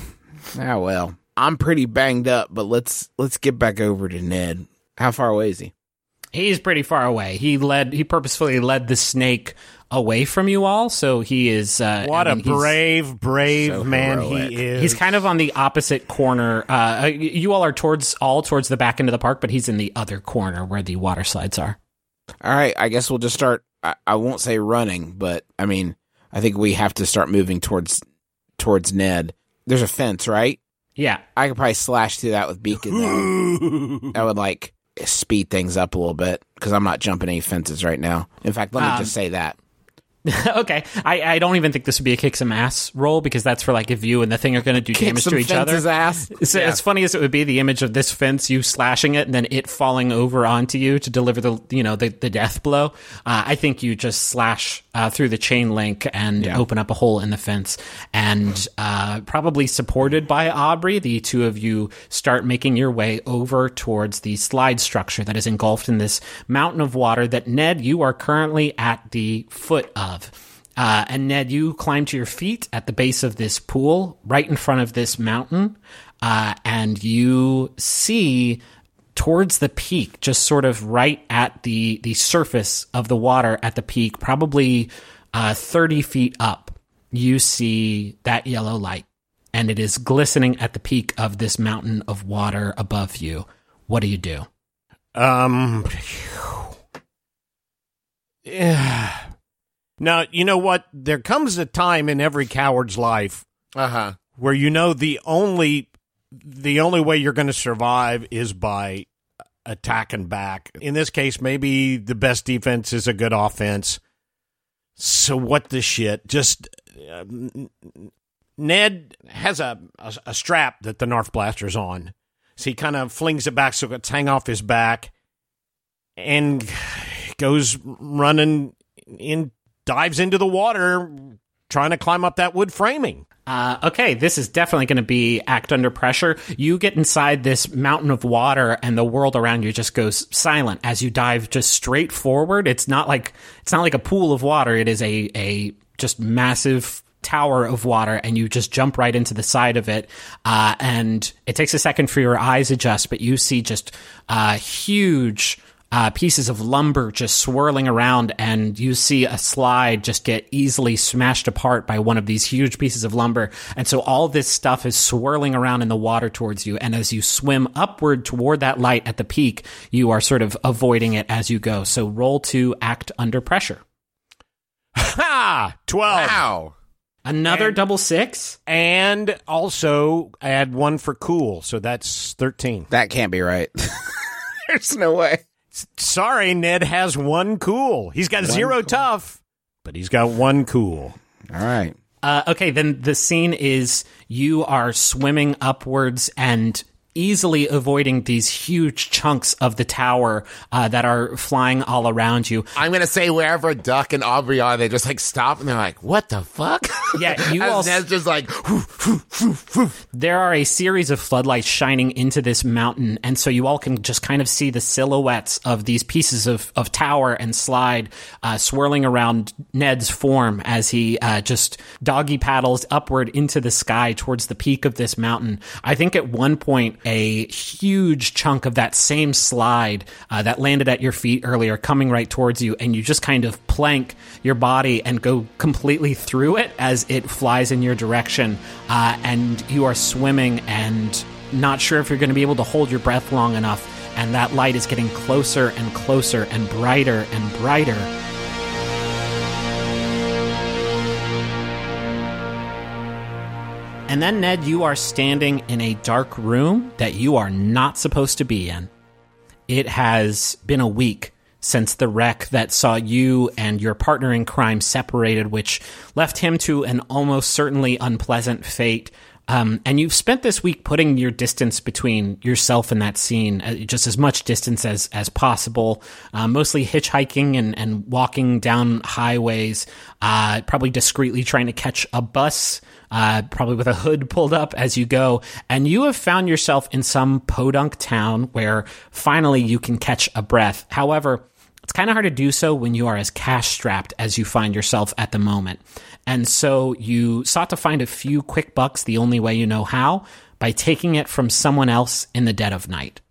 Speaker 2: Ah well. I'm pretty banged up, but let's let's get back over to Ned. How far away is he?
Speaker 1: He's pretty far away. He led. He purposefully led the snake away from you all, so he is. Uh,
Speaker 3: What
Speaker 1: I
Speaker 3: a
Speaker 1: mean, he's-
Speaker 3: brave, brave
Speaker 2: So
Speaker 3: man
Speaker 2: heroic.
Speaker 3: he is.
Speaker 1: He's kind of on the opposite corner. Uh, you all are towards all towards the back end of the park, but he's in the other corner where the water slides are.
Speaker 2: All right, I guess we'll just start. I, I won't say running, but I mean, I think we have to start moving towards towards Ned. There's a fence, right?
Speaker 1: Yeah,
Speaker 2: I could probably slash through that with beacon. Though. that would like speed things up a little bit because I'm not jumping any fences right now. In fact, let me
Speaker 1: Um,
Speaker 2: just say that.
Speaker 1: okay. I, I don't even think this would be a kick some ass roll because that's for like if you and the thing are going to do
Speaker 2: Kick
Speaker 1: damage to each other.
Speaker 2: ass.
Speaker 1: So as funny as it would be, the image of this fence, you slashing it, and then it falling over onto you to deliver the you know the, the death blow. Uh, I think you just slash uh, through the chain link and open up a hole in the fence, and uh, probably supported by Aubrey, the two of you start making your way over towards the slide structure that is engulfed in this mountain of water that Ned you are currently at the foot of. Uh, and Ned, you climb to your feet at the base of this pool, right in front of this mountain, uh, and you see towards the peak, just sort of right at the the surface of the water at the peak, probably uh, thirty feet up. You see that yellow light, and it is glistening at the peak of this mountain of water above you. What do you do?
Speaker 3: Um. Yeah. Now you know what? There comes a time in every coward's life
Speaker 4: Uh huh.
Speaker 3: where you know the only the only way you're going to survive is by attacking back. In this case, maybe the best defense is a good offense. So what the shit? Just uh, Ned has a, a a strap that the Nerf blaster's on, so he kind of flings it back so it's hang off his back, and goes running in, dives into the water, trying to climb up that wood framing.
Speaker 1: Uh, okay, this is definitely going to be act under pressure. You get inside this mountain of water, and the world around you just goes silent as you dive just straight forward. It's not like it's not like a pool of water. It is a a just massive tower of water, and you just jump right into the side of it. Uh, and it takes a second for your eyes adjust, but you see just uh, huge uh, pieces of lumber just swirling around, and you see a slide just get easily smashed apart by one of these huge pieces of lumber. And so all this stuff is swirling around in the water towards you. And as you swim upward toward that light at the peak, you are sort of avoiding it as you go. So roll to act under pressure.
Speaker 3: Ha! 12.
Speaker 4: Wow.
Speaker 1: Another double six?
Speaker 3: And also add one for cool. So that's 13.
Speaker 2: That can't be right. There's no way.
Speaker 3: Sorry, Ned has one cool. He's got zero tough, but he's got one cool.
Speaker 2: All right.
Speaker 1: Uh, okay, then the scene is you are swimming upwards and easily avoiding these huge chunks of the tower uh, that are flying all around you.
Speaker 4: I'm gonna say wherever Duck and Aubrey are, they just like stop and they're like, "What the fuck?"
Speaker 1: Yeah, you all
Speaker 4: Ned's just like,
Speaker 1: there are a series of floodlights shining into this mountain, and so you all can just kind of see the silhouettes of these pieces of, of tower and slide uh, swirling around Ned's form as he uh, just doggy paddles upward into the sky towards the peak of this mountain. I think at one point, a huge chunk of that same slide uh, that landed at your feet earlier coming right towards you, and you just kind of plank your body and go completely through it as it flies in your direction, uh, and you are swimming and not sure if you're going to be able to hold your breath long enough. And that light is getting closer and closer and brighter and brighter. And then, Ned, you are standing in a dark room that you are not supposed to be in. It has been a week since the wreck that saw you and your partner in crime separated, which left him to an almost certainly unpleasant fate. Um, and you've spent this week putting your distance between yourself and that scene, uh, just as much distance as as possible. Uh, mostly hitchhiking and and walking down highways, uh, probably discreetly trying to catch a bus uh, probably with a hood pulled up as you go, and you have found yourself in some podunk town where finally you can catch a breath. However, it's kind of hard to do so when you are as cash strapped as you find yourself at the moment. And so you sought to find a few quick bucks the only way you know how by taking it from someone else in the dead of night.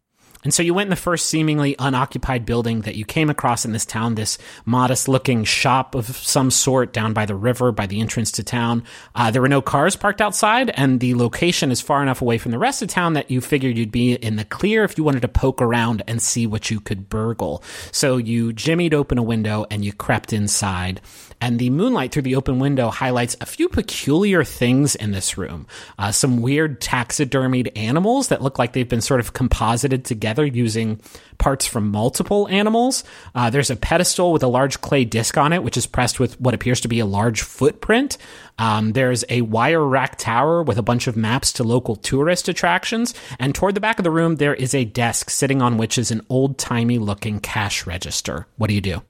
Speaker 1: And so you went in the first seemingly unoccupied building that you came across in this town, this modest looking shop of some sort down by the river by the entrance to town. Uh, there were no cars parked outside, and the location is far enough away from the rest of town that you figured you'd be in the clear if you wanted to poke around and see what you could burgle. So you jimmied open a window and you crept inside and the moonlight through the open window highlights a few peculiar things in this room. Uh, some weird taxidermied animals that look like they've been sort of composited together using parts from multiple animals. Uh, there's a pedestal with a large clay disc on it, which is pressed with what appears to be a large footprint. Um, there's a wire rack tower with a bunch of maps to local tourist attractions. And toward the back of the room, there is a desk sitting on which is an old timey looking cash register. What do you do?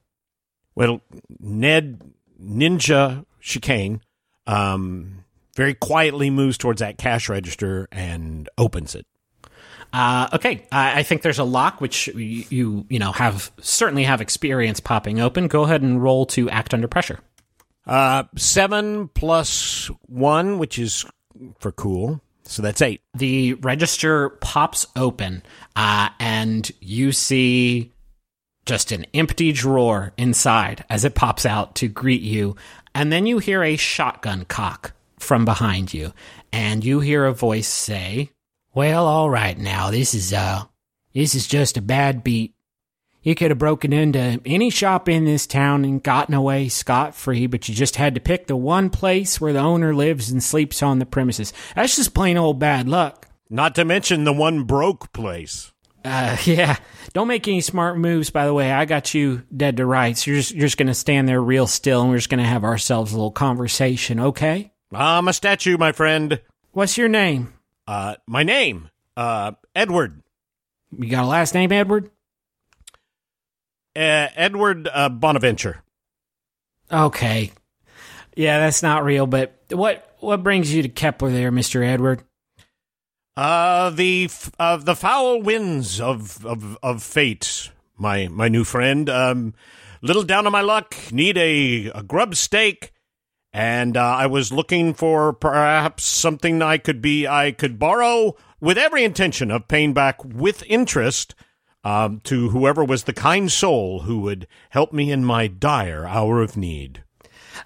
Speaker 3: Well, Ned Ninja Chicane um, very quietly moves towards that cash register and opens it.
Speaker 1: Uh, okay, I, I think there's a lock which you, you you know have certainly have experience popping open. Go ahead and roll to act under pressure.
Speaker 3: Uh, seven plus one, which is for cool. So that's eight.
Speaker 1: The register pops open, uh, and you see just an empty drawer inside as it pops out to greet you. And then you hear a shotgun cock from behind you, and you hear a voice say, "Well, all right now. This is uh, this is just a bad beat You could have broken into any shop in this town and gotten away scot free, but you just had to pick the one place where the owner lives and sleeps on the premises. That's just plain old bad luck.
Speaker 3: Not to mention the one broke place.
Speaker 1: Uh, yeah. Don't make any smart moves, by the way. I got you dead to rights. You're just, you're just going to stand there real still and we're just going to have ourselves a little conversation, okay?
Speaker 3: I'm a statue, my friend.
Speaker 1: What's your name?
Speaker 3: Uh, my name, uh, Edward.
Speaker 1: You got a last name, Edward?
Speaker 3: Uh, Edward uh, Bonaventure.
Speaker 1: Okay. Yeah, that's not real, but what what brings you to Kepler there, Mr. Edward?
Speaker 3: Uh, the f- uh, the foul winds of, of of fate, my my new friend. Um, little down on my luck, need a, a grub steak, and uh, I was looking for perhaps something I could be I could borrow with every intention of paying back with interest. Um, to whoever was the kind soul who would help me in my dire hour of need.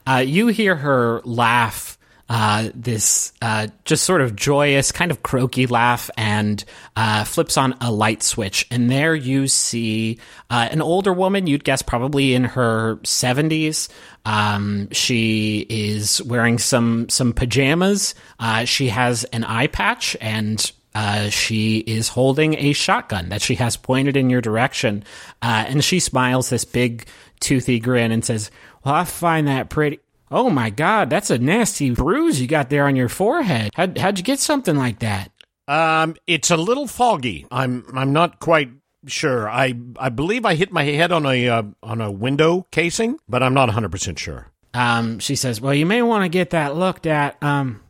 Speaker 5: Uh, you hear her laugh, uh, this uh, just sort of joyous, kind of croaky laugh, and uh, flips on a light switch. And there you see uh, an older woman, you'd guess probably in her 70s. Um, she is wearing some, some pajamas. Uh, she has an eye patch and uh, she is holding a shotgun that she has pointed in your direction. Uh, and she smiles this big, toothy grin and says, Well, I find that pretty. Oh my God, that's a nasty bruise you got there on your forehead. How'd, how'd you get something like that?
Speaker 3: Um, it's a little foggy. I'm I'm not quite sure. I I believe I hit my head on a uh, on a window casing, but I'm not 100 percent sure.
Speaker 1: Um, she says, Well, you may want to get that looked at. Um,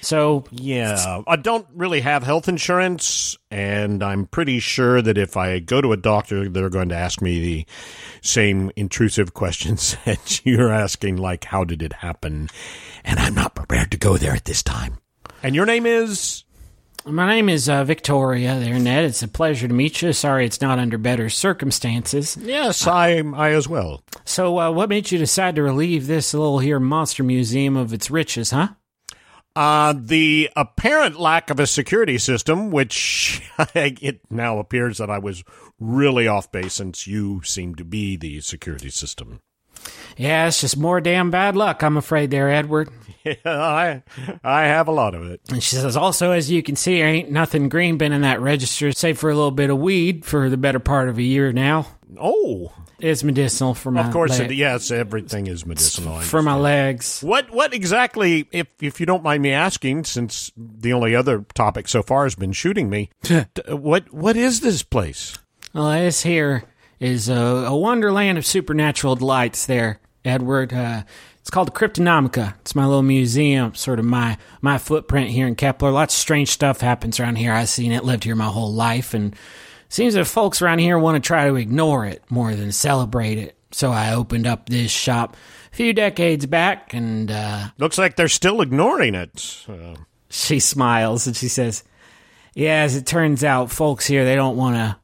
Speaker 1: so
Speaker 3: Yeah, I don't really have health insurance, and I'm pretty sure that if I go to a doctor, they're going to ask me the same intrusive questions that you're asking, like how did it happen? And I'm not prepared to go there at this time. And your name is?
Speaker 1: My name is uh, Victoria there, Ned. It's a pleasure to meet you. Sorry it's not under better circumstances.
Speaker 3: Yes, I I as well.
Speaker 1: So, uh, what made you decide to relieve this little here monster museum of its riches, huh?
Speaker 3: Uh, the apparent lack of a security system, which it now appears that I was really off base since you seem to be the security system.
Speaker 1: Yeah, it's just more damn bad luck, I'm afraid, there, Edward.
Speaker 3: Yeah, I I have a lot of it.
Speaker 1: And she says, also, as you can see, there ain't nothing green been in that register, save for a little bit of weed for the better part of a year now.
Speaker 3: Oh,
Speaker 1: It's medicinal for my legs.
Speaker 3: of course,
Speaker 1: leg-
Speaker 3: it, yes, everything is medicinal.
Speaker 1: For my legs.
Speaker 3: What what exactly, if if you don't mind me asking, since the only other topic so far has been shooting me, what what is this place?
Speaker 1: Well, this here is a, a wonderland of supernatural delights. There, Edward. Uh, it's called the Cryptonomica. It's my little museum, sort of my my footprint here in Kepler. Lots of strange stuff happens around here. I've seen it, lived here my whole life, and seems that folks around here want to try to ignore it more than celebrate it. So I opened up this shop a few decades back, and uh,
Speaker 3: Looks like they're still ignoring it. Uh,
Speaker 1: she smiles and she says, "Yeah, as it turns out, folks here they don't want to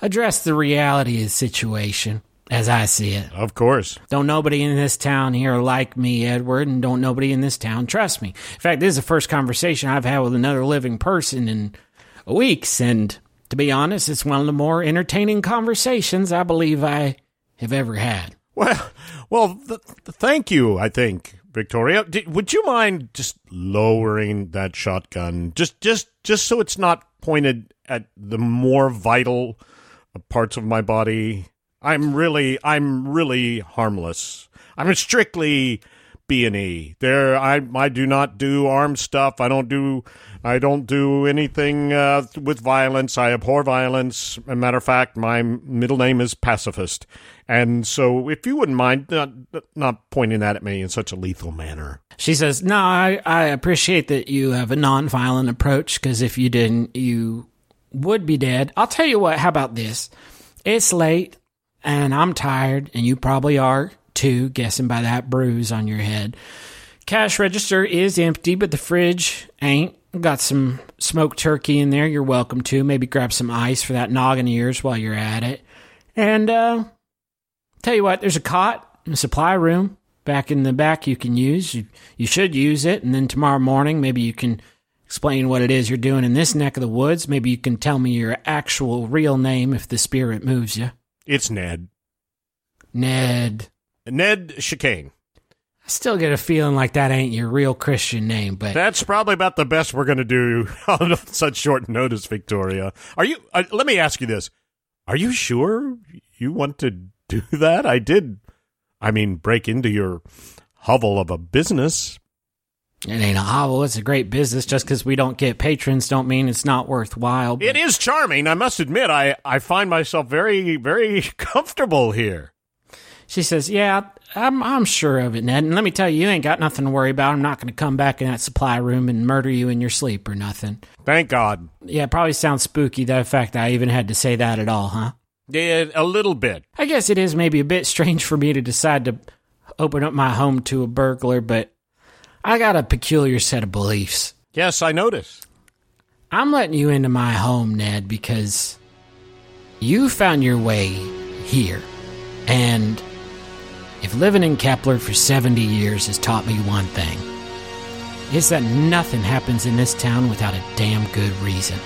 Speaker 1: address the reality of the situation." As I see it.
Speaker 3: of course.
Speaker 1: Don't nobody in this town here like me, Edward, and don't nobody in this town trust me. In fact, this is the first conversation I've had with another living person in weeks, and to be honest, it's one of the more entertaining conversations I believe I have ever had.
Speaker 3: Well, well, th- th- thank you. I think Victoria. D- would you mind just lowering that shotgun, just, just, just so it's not pointed at the more vital parts of my body? I'm really, I'm really harmless. I'm strictly B and E. There, I, I do not do armed stuff. I don't do, I don't do anything uh, with violence. I abhor violence. As a matter of fact, my middle name is pacifist. And so, if you wouldn't mind not, not pointing that at me in such a lethal manner.
Speaker 1: She says, No, I, I appreciate that you have a nonviolent approach, because if you didn't, you would be dead. I'll tell you what, how about this? It's late, and I'm tired, and you probably are too, guessing by that bruise on your head. Cash register is empty, but the fridge ain't. Got some smoked turkey in there. You're welcome to. Maybe grab some ice for that noggin of yours while you're at it. And uh, tell you what, there's a cot in the supply room back in the back you can use. You, you should use it, and then tomorrow morning maybe you can explain what it is you're doing in this neck of the woods. Maybe you can tell me your actual real name if the spirit moves you.
Speaker 3: It's Ned.
Speaker 1: Ned.
Speaker 3: Ned Chicane.
Speaker 1: I still get a feeling like that ain't your real Christian name, but
Speaker 3: That's probably about the best we're going to do on such short notice, Victoria. Are you? Uh, let me ask you this: Are you sure you want to do that? I did. I mean, break into your hovel of a business.
Speaker 1: it ain't a hovel. It's a great business. Just because we don't get patrons, don't mean it's not worthwhile. but-
Speaker 3: It is charming. I must admit, I I find myself very very comfortable here.
Speaker 1: She says, "Yeah, I'm I'm sure of it, Ned. And let me tell you, you ain't got nothing to worry about. I'm not going to come back in that supply room and murder you in your sleep or nothing."
Speaker 3: Thank God.
Speaker 1: Yeah, it probably sounds spooky the fact that I even had to say that at all, huh?
Speaker 3: Yeah, a little bit.
Speaker 1: I guess it is maybe a bit strange for me to decide to open up my home to a burglar, but I got a peculiar set of beliefs.
Speaker 3: Yes, I notice.
Speaker 1: I'm letting you into my home, Ned, because you found your way here. And if living in Kepler for 70 years has taught me one thing, it's that nothing happens in this town without a damn good reason.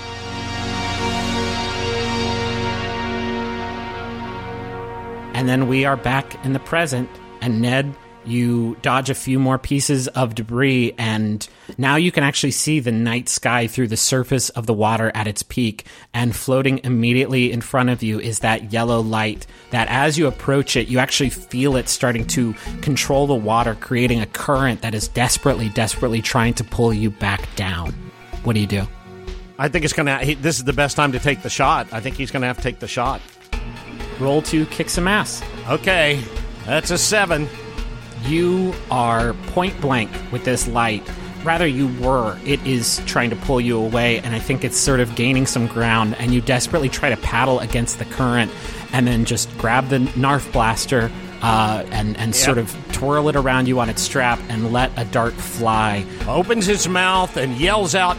Speaker 1: And then we are back in the present, and Ned, you dodge a few more pieces of debris, and now you can actually see the night sky through the surface of the water at its peak. And floating immediately in front of you is that yellow light that, as you approach it, you actually feel it starting to control the water, creating a current that is desperately, desperately trying to pull you back down. What do you do?
Speaker 3: I think it's gonna. He, this is the best time to take the shot. I think he's gonna have to take the shot.
Speaker 1: Roll two, kick some ass.
Speaker 3: Okay, that's a seven.
Speaker 1: You are point blank with this light. Rather, you were. It is trying to pull you away, and I think it's sort of gaining some ground, and you desperately try to paddle against the current and then just grab the Nerf blaster uh, and, and sort of twirl it around you on its strap and let a dart fly.
Speaker 3: Opens his mouth and yells out.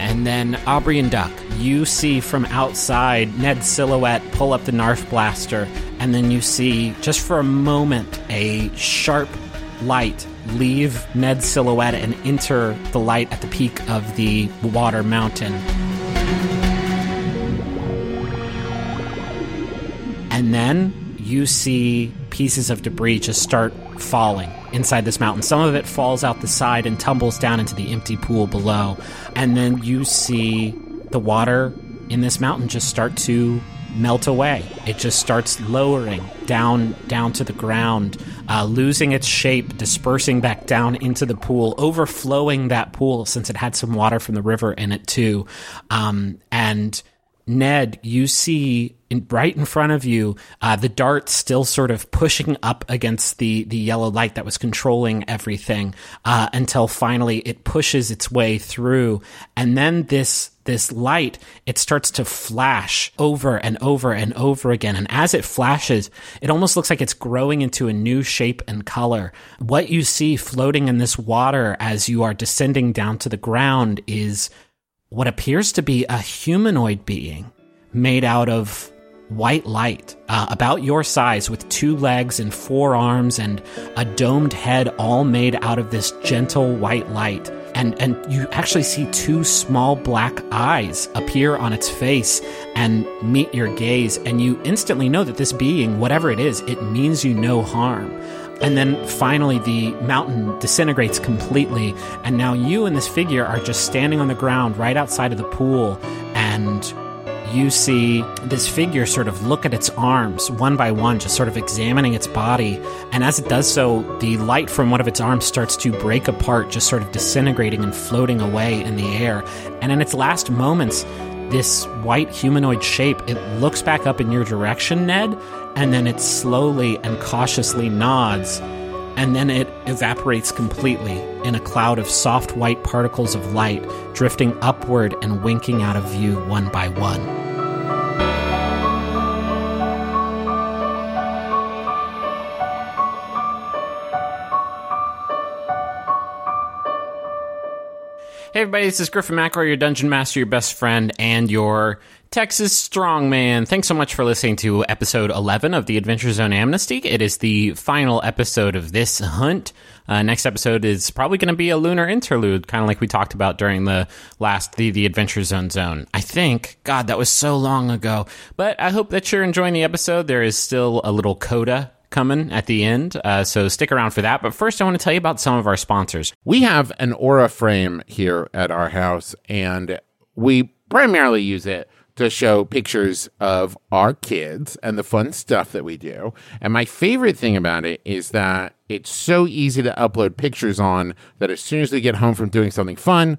Speaker 1: And then Aubrey and Duck, you see from outside Ned's silhouette pull up the Nerf blaster, and then you see just for a moment a sharp light leave Ned's silhouette and enter the light at the peak of the water mountain. And then you see pieces of debris just start falling inside this mountain. Some of it falls out the side and tumbles down into the empty pool below. And then you see the water in this mountain just start to melt away. It just starts lowering down down to the ground, uh, losing its shape, dispersing back down into the pool, overflowing that pool since it had some water from the river in it too. Um, and Ned, you see in, right in front of you uh, the dart still sort of pushing up against the the yellow light that was controlling everything uh, until finally it pushes its way through, and then this this light it starts to flash over and over and over again. And as it flashes it almost looks like it's growing into a new shape and color. What you see floating in this water as you are descending down to the ground is what appears to be a humanoid being made out of white light, uh, about your size, with two legs and four arms and a domed head, all made out of this gentle white light. And, and you actually see two small black eyes appear on its face and meet your gaze, and you instantly know that this being, whatever it is, it means you no harm. And then finally, the mountain disintegrates completely. And now you and this figure are just standing on the ground right outside of the pool. And you see this figure sort of look at its arms one by one, just sort of examining its body. And as it does so, the light from one of its arms starts to break apart, just sort of disintegrating and floating away in the air. And in its last moments, this white humanoid shape, it looks back up in your direction, Ned, and then it slowly and cautiously nods, and then it evaporates completely in a cloud of soft white particles of light, drifting upward and winking out of view one by one. Hey everybody, this is Griffin McElroy, your dungeon master, your best friend, and your Texas strongman. Thanks so much for listening to episode 11 of the Adventure Zone Amnesty. It is the final episode of this hunt. Uh, next episode is probably going to be a lunar interlude, kind of like we talked about during the last the the Adventure Zone zone. I think. God, that was so long ago. But I hope that you're enjoying the episode. There is still a little coda coming at the end, uh, so stick around for that. But first, I want to tell you about some of our sponsors.
Speaker 4: We have an Aura frame here at our house, and we primarily use it to show pictures of our kids and the fun stuff that we do. And my favorite thing about it is that it's so easy to upload pictures on that as soon as we get home from doing something fun,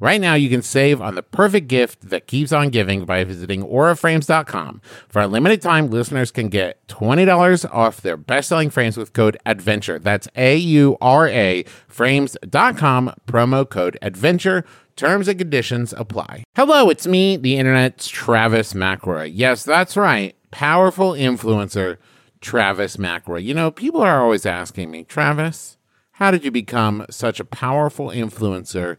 Speaker 4: Right now, you can save on the perfect gift that keeps on giving by visiting auraframes.com. For a limited time, listeners can get $20 off their best selling frames with code ADVENTURE. That's A U R A frames.com, promo code ADVENTURE. Terms and conditions apply. Hello, it's me, the internet's Travis McElroy. Yes, that's right. Powerful influencer, Travis McElroy. You know, people are always asking me, Travis, how did you become such a powerful influencer?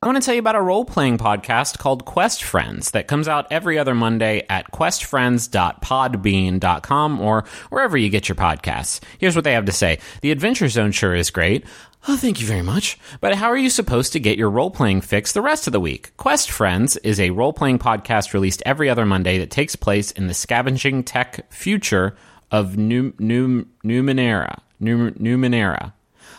Speaker 1: I want to tell you about a role playing podcast called Quest Friends that comes out every other Monday at questfriends.podbean.com or wherever you get your podcasts. Here's what they have to say The Adventure Zone sure is great. Oh, thank you very much. But how are you supposed to get your role playing fix the rest of the week? Quest Friends is a role playing podcast released every other Monday that takes place in the scavenging tech future of New, New, Numenera. New, Numenera.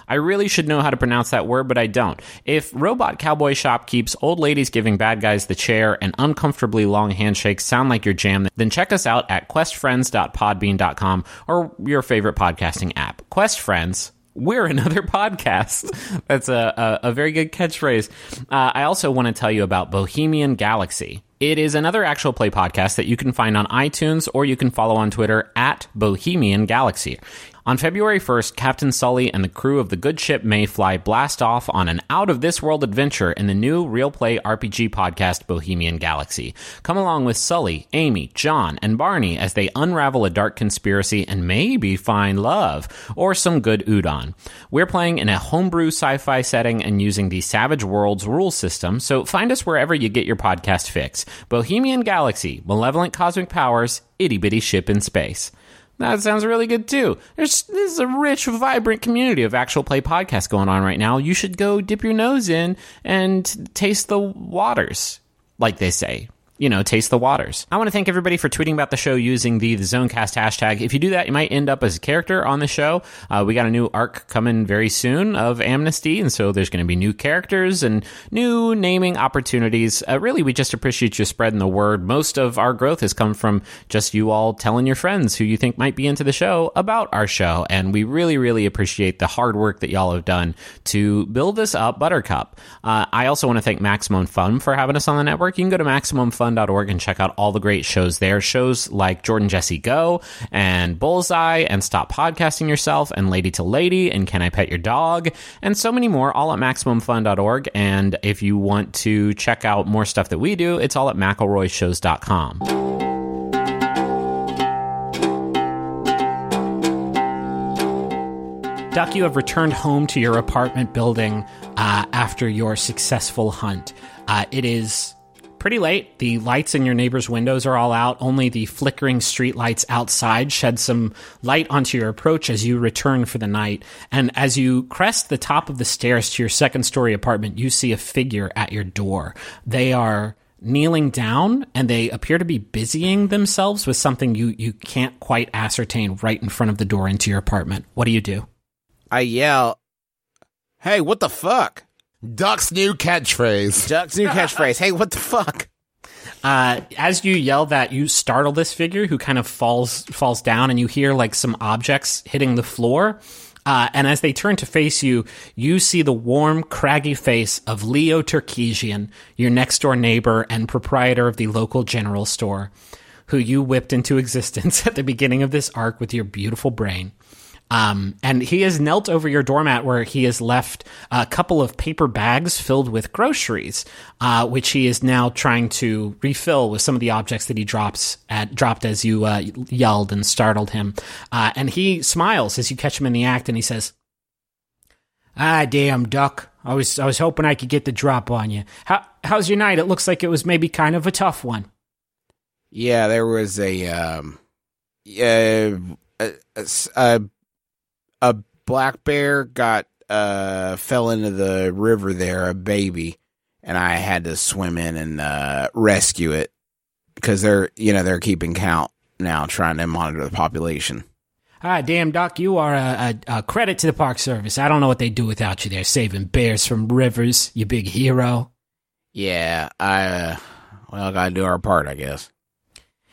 Speaker 1: I really should know how to pronounce that word, but I don't. If Robot Cowboy Shop keeps old ladies giving bad guys the chair and uncomfortably long handshakes sound like your jam, then check us out at questfriends.podbean.com or your favorite podcasting app. Quest Friends we're another podcast. That's a, a, a, very good catchphrase. Uh, I also want to tell you about Bohemian Galaxy. It is another actual play podcast that you can find on iTunes or you can follow on Twitter at Bohemian Galaxy. On February 1st, Captain Sully and the crew of the good ship Mayfly blast off on an out of this world adventure in the new real play RPG podcast Bohemian Galaxy. Come along with Sully, Amy, John, and Barney as they unravel a dark conspiracy and maybe find love or some good udon. We're playing in a homebrew sci fi setting and using the Savage Worlds rule system, so find us wherever you get your podcast fix. Bohemian Galaxy, malevolent cosmic powers, itty bitty ship in space. That sounds really good too. There's this is a rich, vibrant community of actual play podcasts going on right now. You should go dip your nose in and taste the waters, like they say you know, taste the waters. I want to thank everybody for tweeting about the show using the, the Zonecast hashtag. If you do that, you might end up as a character on the show. Uh, we got a new arc coming very soon of Amnesty, and so there's going to be new characters and new naming opportunities. Uh, really, we just appreciate you spreading the word. Most of our growth has come from just you all telling your friends who you think might be into the show about our show, and we really, really appreciate the hard work that y'all have done to build this up, Buttercup. Uh, I also want to thank Maximum Fun for having us on the network. You can go to Maximum Fun fun.org and check out all the great shows there. Shows like Jordan Jesse Go and Bullseye and Stop Podcasting Yourself and Lady to Lady and Can I Pet Your Dog and so many more, all at MaximumFun.org. And if you want to check out more stuff that we do, it's all at McElroyShows.com. Duck, you have returned home to your apartment building uh, after your successful hunt. Uh, it is pretty late. The lights in your neighbor's windows are all out. Only the flickering street lights outside shed some light onto your approach as you return for the night. And as you crest the top of the stairs to your second story apartment, you see a figure at your door. They are kneeling down and they appear to be busying themselves with something you, you can't quite ascertain right in front of the door into your apartment. What do you do?
Speaker 2: I yell, Hey, what the fuck?
Speaker 4: Duck's new catchphrase.
Speaker 2: Duck's new catchphrase. Hey, what the fuck?
Speaker 1: Uh, as you yell that, you startle this figure who kind of falls falls down, and you hear like some objects hitting the floor. Uh, and as they turn to face you, you see the warm, craggy face of Leo Tarkesian, your next door neighbor and proprietor of the local general store, who you whipped into existence at the beginning of this arc with your beautiful brain. Um, and he has knelt over your doormat where he has left a couple of paper bags filled with groceries, uh, which he is now trying to refill with some of the objects that he drops at dropped as you uh, yelled and startled him. Uh, and he smiles as you catch him in the act, and he says, "Ah, damn duck! I was I was hoping I could get the drop on you. How how's your night? It looks like it was maybe kind of a tough one."
Speaker 2: Yeah, there was a um, yeah, a, a, a a black bear got uh fell into the river there, a baby, and I had to swim in and uh, rescue it because they're you know they're keeping count now, trying to monitor the population.
Speaker 6: Ah, damn, Doc, you are a, a, a, credit to the Park Service. I don't know what they'd do without you there, saving bears from rivers, you big hero.
Speaker 2: Yeah, I, uh, well, gotta do our part, I guess.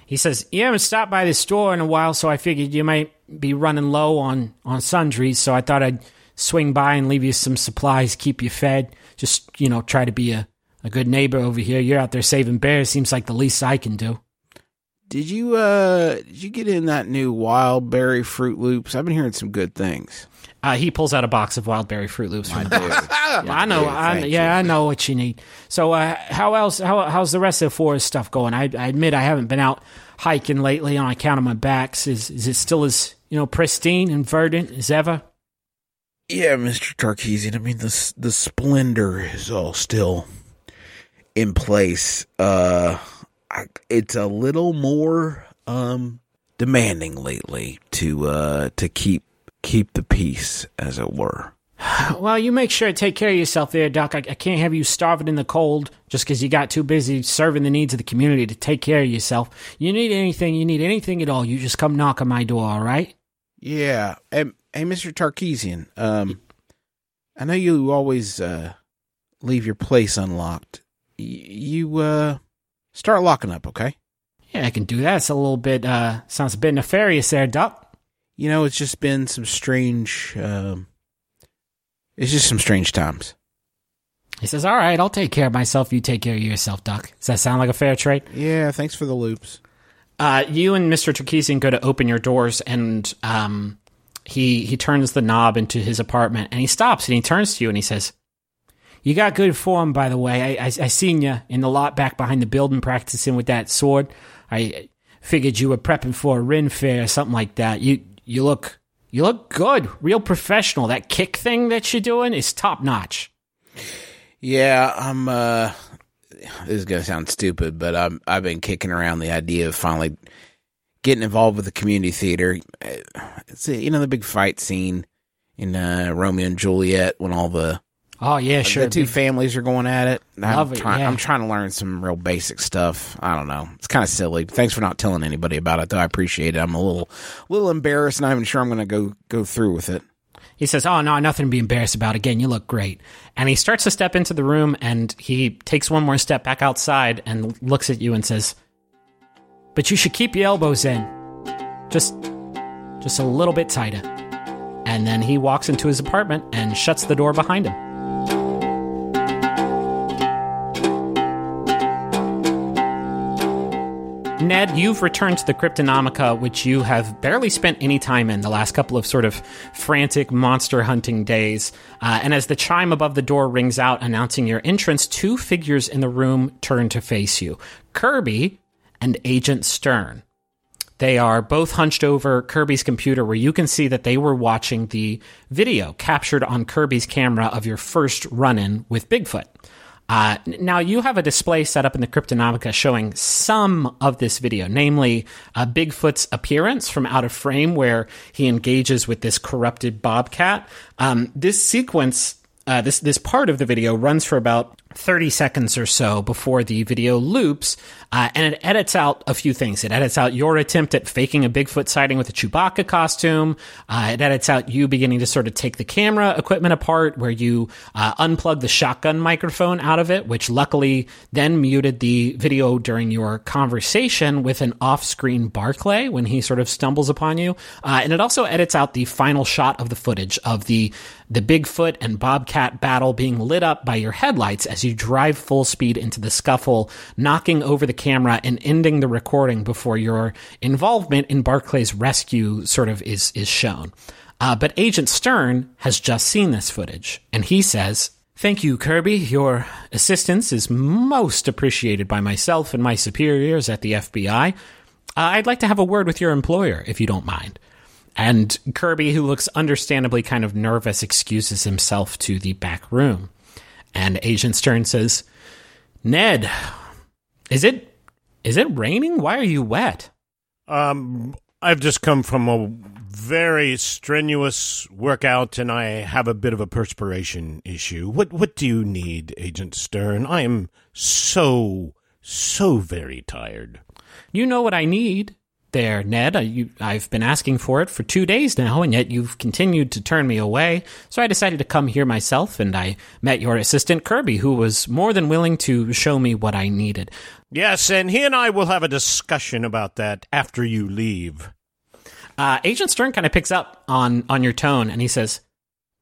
Speaker 6: He says, You haven't stopped by the store in a while, so I figured you might be running low on, on sundries, so I thought I'd swing by and leave you some supplies, keep you fed. Just, you know, try to be a, a good neighbor over here. You're out there saving bears. Seems like the least I can do.
Speaker 2: Did you uh did you get in that new wild berry fruit Loops? I've been hearing some good things.
Speaker 1: Uh, he pulls out a box of wild berry fruit Loops from the
Speaker 6: box. yeah, I know. I, yeah, you. I know what you need. So, uh, how else? How, how's the rest of the forest stuff going? I, I, admit I haven't been out hiking lately on account of my backs. Is is it still as you know pristine and verdant as ever?
Speaker 2: Yeah, Mister Tarkesian. I mean, the the splendor is all still in place. Uh, I, it's a little more um demanding lately to uh to keep keep the peace, as it were.
Speaker 6: Well, you make sure to take care of yourself there, Doc. I, I can't have you starving in the cold just because you got too busy serving the needs of the community to take care of yourself. You need anything, you need anything at all, you just come knock on my door, all right?
Speaker 2: Yeah. Hey, hey Mr. Tarkesian, um, I know you always uh, leave your place unlocked. Y- you uh, start locking up, okay?
Speaker 1: Yeah, I can do that. It's a little bit, uh, sounds a bit nefarious there, Duck.
Speaker 2: You know, it's just been some strange. Um, it's just some strange times.
Speaker 1: He says, All right, I'll take care of myself. You take care of yourself, Duck. Does that sound like a fair trade?
Speaker 2: Yeah, thanks for the loops.
Speaker 1: Uh, you and Mr. Tarkesian go to open your doors, and um, he he turns the knob into his apartment, and he stops and he turns to you and he says, "You got good form, by the way. I I, I seen you in the lot back behind the building practicing with that sword. I figured you were prepping for a Ren fair or something like that. You you look you look good, real professional. That kick thing that you're doing is top notch."
Speaker 2: Yeah, I'm. uh This is gonna sound stupid, but I'm. I've been kicking around the idea of finally getting involved with the community theater. It's you know the big fight scene in uh, Romeo and Juliet when all the
Speaker 1: Oh yeah, uh, sure.
Speaker 2: the two
Speaker 1: big-
Speaker 2: families are going at it. I'm
Speaker 1: it,
Speaker 2: trying,
Speaker 1: yeah.
Speaker 2: I'm trying to learn some real basic stuff. I don't know. It's kind of silly. Thanks for not telling anybody about it, though. I appreciate it. I'm a little, little embarrassed, not even sure I'm going to go go through with it.
Speaker 1: He says, "Oh no, nothing to be embarrassed about. Again, you look great." And he starts to step into the room, and he takes one more step back outside and looks at you and says, "But you should keep your elbows in, just, just a little bit tighter." And then he walks into his apartment and shuts the door behind him. Ned, you've returned to the Cryptonomica, which you have barely spent any time in the last couple of sort of frantic monster hunting days. Uh, and as the chime above the door rings out announcing your entrance, two figures in the room turn to face you Kirby and Agent Stern. They are both hunched over Kirby's computer, where you can see that they were watching the video captured on Kirby's camera of your first run in with Bigfoot. Uh, now, you have a display set up in the Cryptonomica showing some of this video, namely uh, Bigfoot's appearance from out of frame, where he engages with this corrupted bobcat. Um, this sequence uh, this this part of the video runs for about 30 seconds or so before the video loops, uh, and it edits out a few things. It edits out your attempt at faking a Bigfoot sighting with a Chewbacca costume. Uh, it edits out you beginning to sort of take the camera equipment apart, where you uh, unplug the shotgun microphone out of it, which luckily then muted the video during your conversation with an off-screen Barclay when he sort of stumbles upon you. Uh, and it also edits out the final shot of the footage of the the Bigfoot and Bobcat battle being lit up by your headlights as you drive full speed into the scuffle, knocking over the camera and ending the recording before your involvement in Barclay's rescue sort of is is shown. Uh, but Agent Stern has just seen this footage, and he says, Thank you, Kirby. Your assistance is most appreciated by myself and my superiors at the FBI. Uh, I'd like to have a word with your employer, if you don't mind. And Kirby, who looks understandably kind of nervous, excuses himself to the back room. And Agent Stern says, Ned, is it is it raining? Why are you wet?
Speaker 3: Um, I've just come from a very strenuous workout, and I have a bit of a perspiration issue. What What do you need, Agent Stern? I am so so very tired.
Speaker 1: You know what I need there, Ned. I, you, I've been asking for it for two days now, and yet you've continued to turn me away. So I decided to come here myself, and I met your assistant, Kirby, who was more than willing to show me what I needed.
Speaker 3: Yes, and he and I will have a discussion about that after you leave.
Speaker 1: Uh, Agent Stern kind of picks up on, on your tone, and he says,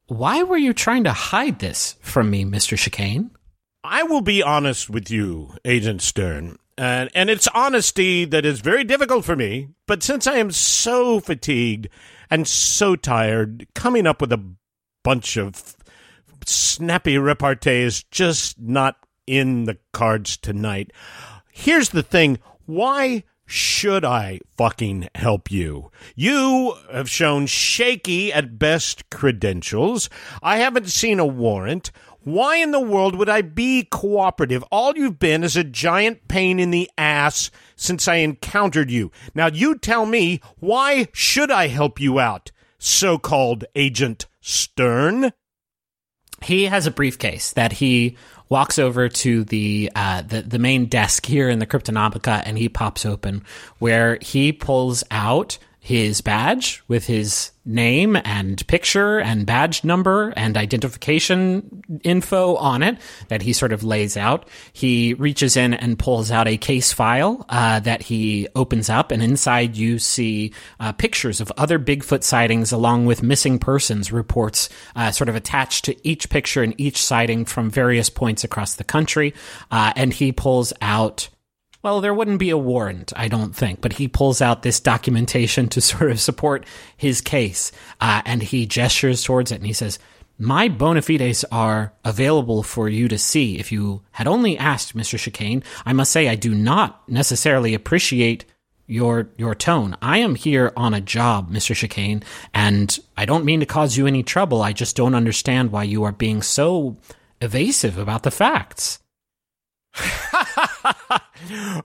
Speaker 1: Why were you trying to hide this from me, Mr. Chicane?
Speaker 3: I will be honest with you, Agent Stern. And, and it's honesty that is very difficult for me. But since I am so fatigued and so tired, coming up with a bunch of snappy repartee is just not in the cards tonight. Here's the thing. Why should I fucking help you? You have shown shaky at best credentials. I haven't seen a warrant. Why in the world would I be cooperative? All you've been is a giant pain in the ass since I encountered you. Now you tell me, why should I help you out, so called Agent Stern?
Speaker 1: he has a briefcase that he walks over to the uh, the the main desk here in the Cryptonomica, and he pops open where he pulls out his badge with his name and picture and badge number and identification info on it that he sort of lays out. He reaches in and pulls out a case file uh, that he opens up, and inside you see uh, pictures of other Bigfoot sightings along with missing persons reports uh, sort of attached to each picture and each sighting from various points across the country. Uh, and he pulls out well, there wouldn't be a warrant, I don't think, but he pulls out this documentation to sort of support his case. Uh, and he gestures towards it and he says, My bona fides are available for you to see. If you had only asked, Mr. Chicane, I must say I do not necessarily appreciate your your tone. I am here on a job, Mr. Chicane, and I don't mean to cause you any trouble. I just don't understand why you are being so evasive about the facts.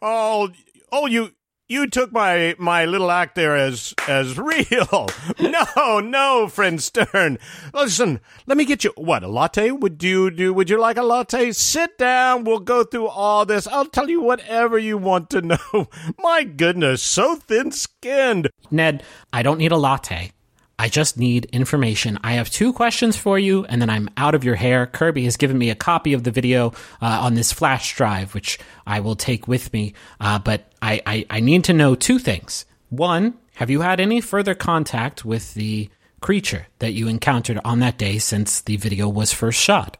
Speaker 3: oh, oh, you you took my my little act there as as real. No, no, friend Stern. Listen, let me get you what a latte. Would you do? Would you like a latte? Sit down. We'll go through all this. I'll tell you whatever you want to know. My goodness, so thin skinned.
Speaker 1: Ned, I don't need a latte. I just need information. I have two questions for you, and then I'm out of your hair. Kirby has given me a copy of the video uh, on this flash drive, which I will take with me. Uh, but I, I, I need to know two things. One, have you had any further contact with the creature that you encountered on that day since the video was first shot?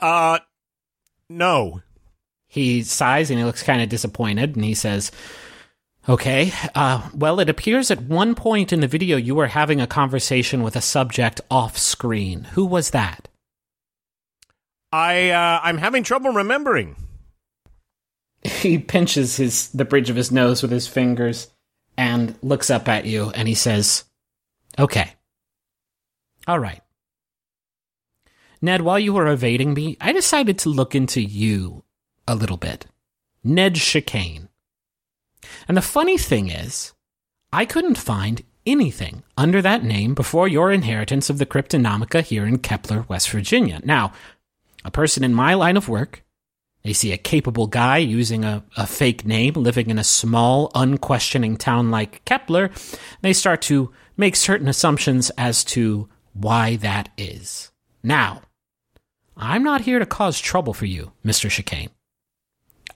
Speaker 3: Uh, no.
Speaker 1: He sighs and he looks kind of disappointed, and he says, Okay. Uh, well, it appears at one point in the video you were having a conversation with a subject off screen. Who was that?
Speaker 3: I uh, I'm having trouble remembering.
Speaker 1: He pinches his the bridge of his nose with his fingers and looks up at you and he says, "Okay. All right. Ned, while you were evading me, I decided to look into you a little bit. Ned Chicane. And the funny thing is, I couldn't find anything under that name before your inheritance of the Cryptonomica here in Kepler, West Virginia. Now, a person in my line of work, they see a capable guy using a, a fake name, living in a small, unquestioning town like Kepler, they start to make certain assumptions as to why that is. Now, I'm not here to cause trouble for you, Mr. Chicane.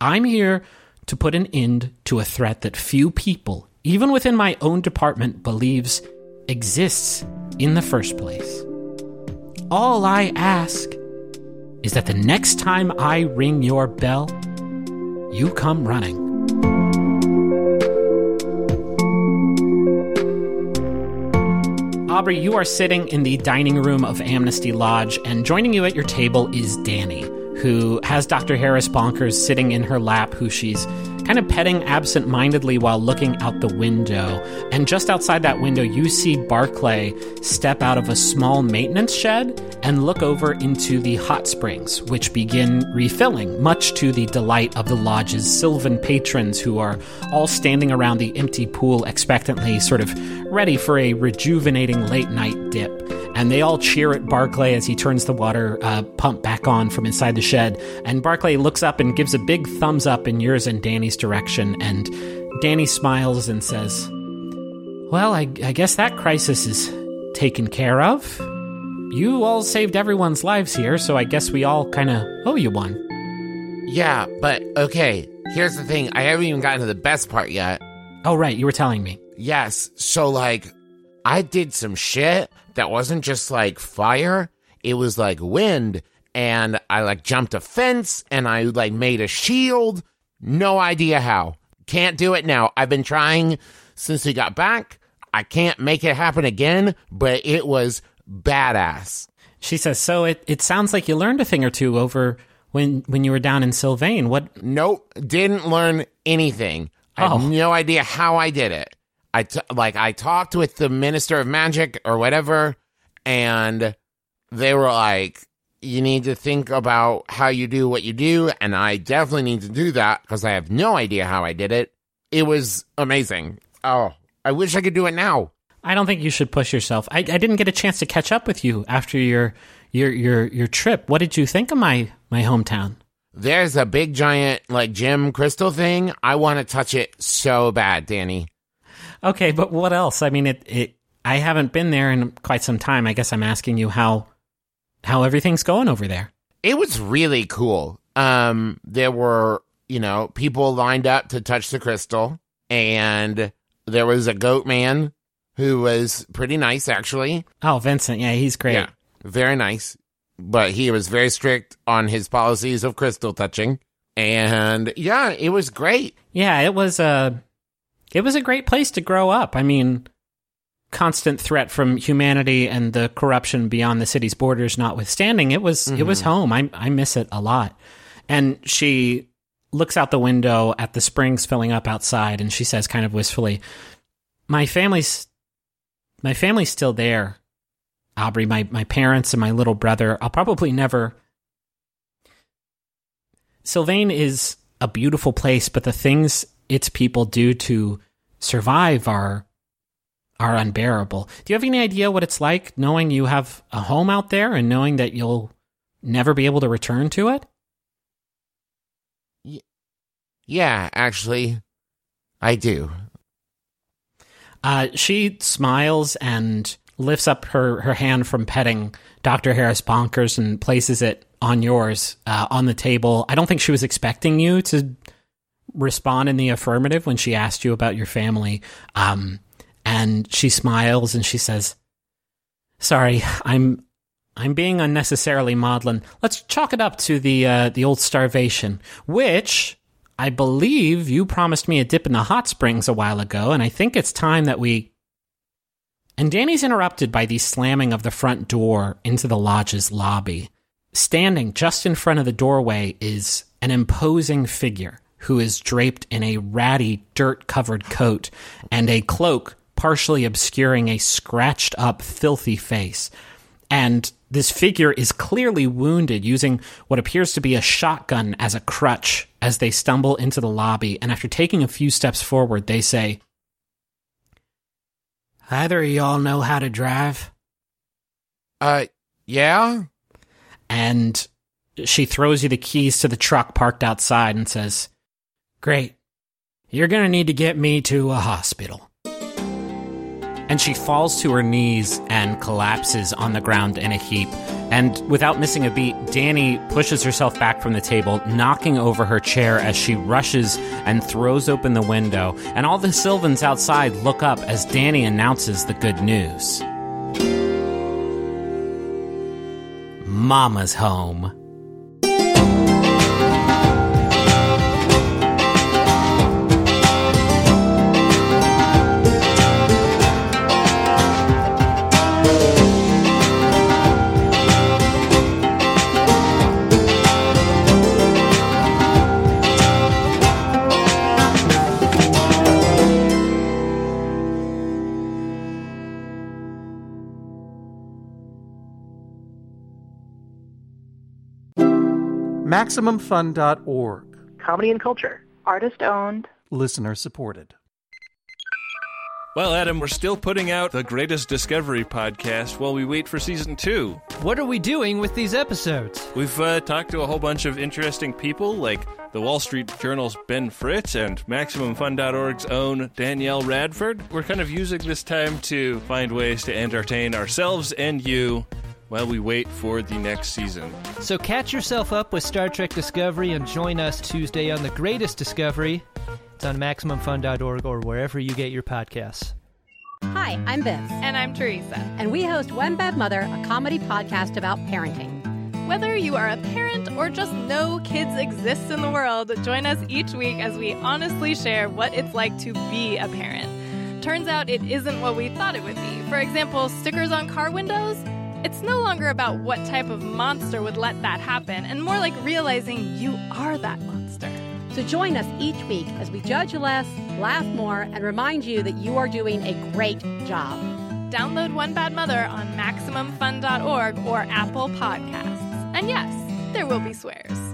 Speaker 1: I'm here to put an end to a threat that few people, even within my own department, believes exists in the first place. All I ask is that the next time I ring your bell, you come running. Aubrey, you are sitting in the dining room of Amnesty Lodge, and joining you at your table is Dani, who has Dr. Harris Bonkers sitting in her lap, who she's kind of petting absent mindedly while looking out the window. And just outside that window, you see Barclay step out of a small maintenance shed and look over into the hot springs, which begin refilling, much to the delight of the lodge's sylvan patrons who are all standing around the empty pool expectantly, sort of ready for a rejuvenating late night dip and they all cheer at Barclay as he turns the water uh, pump back on from inside the shed. And Barclay looks up and gives a big thumbs up in yours and Dani's direction. And Dani smiles and says, Well, I, I guess that crisis is taken care of. You all saved everyone's lives here, so I guess we all kind of owe you one.
Speaker 4: Yeah, but okay, here's the thing. I haven't even gotten to the best part yet.
Speaker 1: Oh, right, you were telling me.
Speaker 4: Yes, so like, I did some shit that wasn't just like fire, it was like wind. And I like jumped a fence and I like made a shield. No idea how. Can't do it now. I've been trying since we got back. I can't make it happen again, but it was badass.
Speaker 1: She says, So it, it sounds like you learned a thing or two over when when you were down in Sylvain. What
Speaker 4: Nope, didn't learn anything. I
Speaker 1: Oh.
Speaker 4: have no idea how I did it. I t- like I talked with the minister of magic or whatever, and they were like, "You need to think about how you do what you do," and I definitely need to do that because I have no idea how I did it. It was amazing. Oh, I wish I could do it now.
Speaker 1: I don't think you should push yourself. I, I didn't get a chance to catch up with you after your your your your trip. What did you think of my my hometown?
Speaker 4: There's a big giant like gem crystal thing. I want to touch it so bad, Dani.
Speaker 1: Okay, but what else? I mean, it, it. I haven't been there in quite some time. I guess I'm asking you how how everything's going over there.
Speaker 4: It was really cool. Um, there were, you know, people lined up to touch the crystal, and there was a goat man who was pretty nice, actually.
Speaker 1: Oh, Vincent, yeah, he's great.
Speaker 4: Yeah, very nice. But he was very strict on his policies of crystal touching. And yeah, it was great.
Speaker 1: Yeah, it was a it was a great place to grow up. I mean, constant threat from humanity and the corruption beyond the city's borders notwithstanding, it was it was mm-hmm. home. I I miss it a lot. And she looks out the window at the springs filling up outside and she says kind of wistfully, "My family's my family's still there. Aubrey, my my parents and my little brother. I'll probably never Sylvain is a beautiful place, but the things its people do to survive are are unbearable. Do you have any idea what it's like knowing you have a home out there and knowing that you'll never be able to return to it?
Speaker 4: Yeah, actually, I do.
Speaker 1: Uh, she smiles and lifts up her, her hand from petting Dr. Harris Bonkers and places it on yours uh, on the table. I don't think she was expecting you to respond in the affirmative when she asked you about your family. Um, and she smiles and she says, "Sorry, I'm I'm being unnecessarily maudlin. Let's chalk it up to the uh, the old starvation, which I believe you promised me a dip in the hot springs a while ago, and I think it's time that we." And Dani's interrupted by the slamming of the front door into the lodge's lobby. Standing just in front of the doorway is an imposing figure who is draped in a ratty, dirt covered coat and a cloak partially obscuring a scratched up, filthy face. And this figure is clearly wounded using what appears to be a shotgun as a crutch as they stumble into the lobby. And after taking a few steps forward, they say, Either of y'all know how to drive?
Speaker 4: Uh, yeah?
Speaker 1: And she throws you the keys to the truck parked outside and says, Great. You're going to need to get me to a hospital. And she falls to her knees and collapses on the ground in a heap. And without missing a beat, Dani pushes herself back from the table, knocking over her chair as she rushes and throws open the window. And all the Sylvans outside look up as Dani announces the good news Mama's home.
Speaker 7: MaximumFun.org.
Speaker 8: Comedy and culture.
Speaker 9: Artist owned.
Speaker 7: Listener supported.
Speaker 10: Well, Adam, we're still putting out the Greatest Discovery podcast while we wait for season two.
Speaker 11: What are we doing with these episodes?
Speaker 10: We've uh, talked to a whole bunch of interesting people, like the Wall Street Journal's Ben Fritz and MaximumFun.org's own Danielle Radford. We're kind of using this time to find ways to entertain ourselves and you while we wait for the next season.
Speaker 11: So catch yourself up with Star Trek Discovery and join us Tuesday on The Greatest Discovery. It's on MaximumFun.org or wherever you get your podcasts.
Speaker 12: Hi, I'm Biz.
Speaker 13: And I'm Theresa.
Speaker 12: And we host One Bad Mother, a comedy podcast about parenting.
Speaker 13: Whether you are a parent or just know kids exist in the world, join us each week as we honestly share what it's like to be a parent. Turns out it isn't what we thought it would be. For example, stickers on car windows? It's no longer about what type of monster would let that happen, and more like realizing you are that monster.
Speaker 12: So join us each week as we judge less, laugh more, and remind you that you are doing a great job.
Speaker 13: Download One Bad Mother on MaximumFun.org or Apple Podcasts. And yes, there will be swears.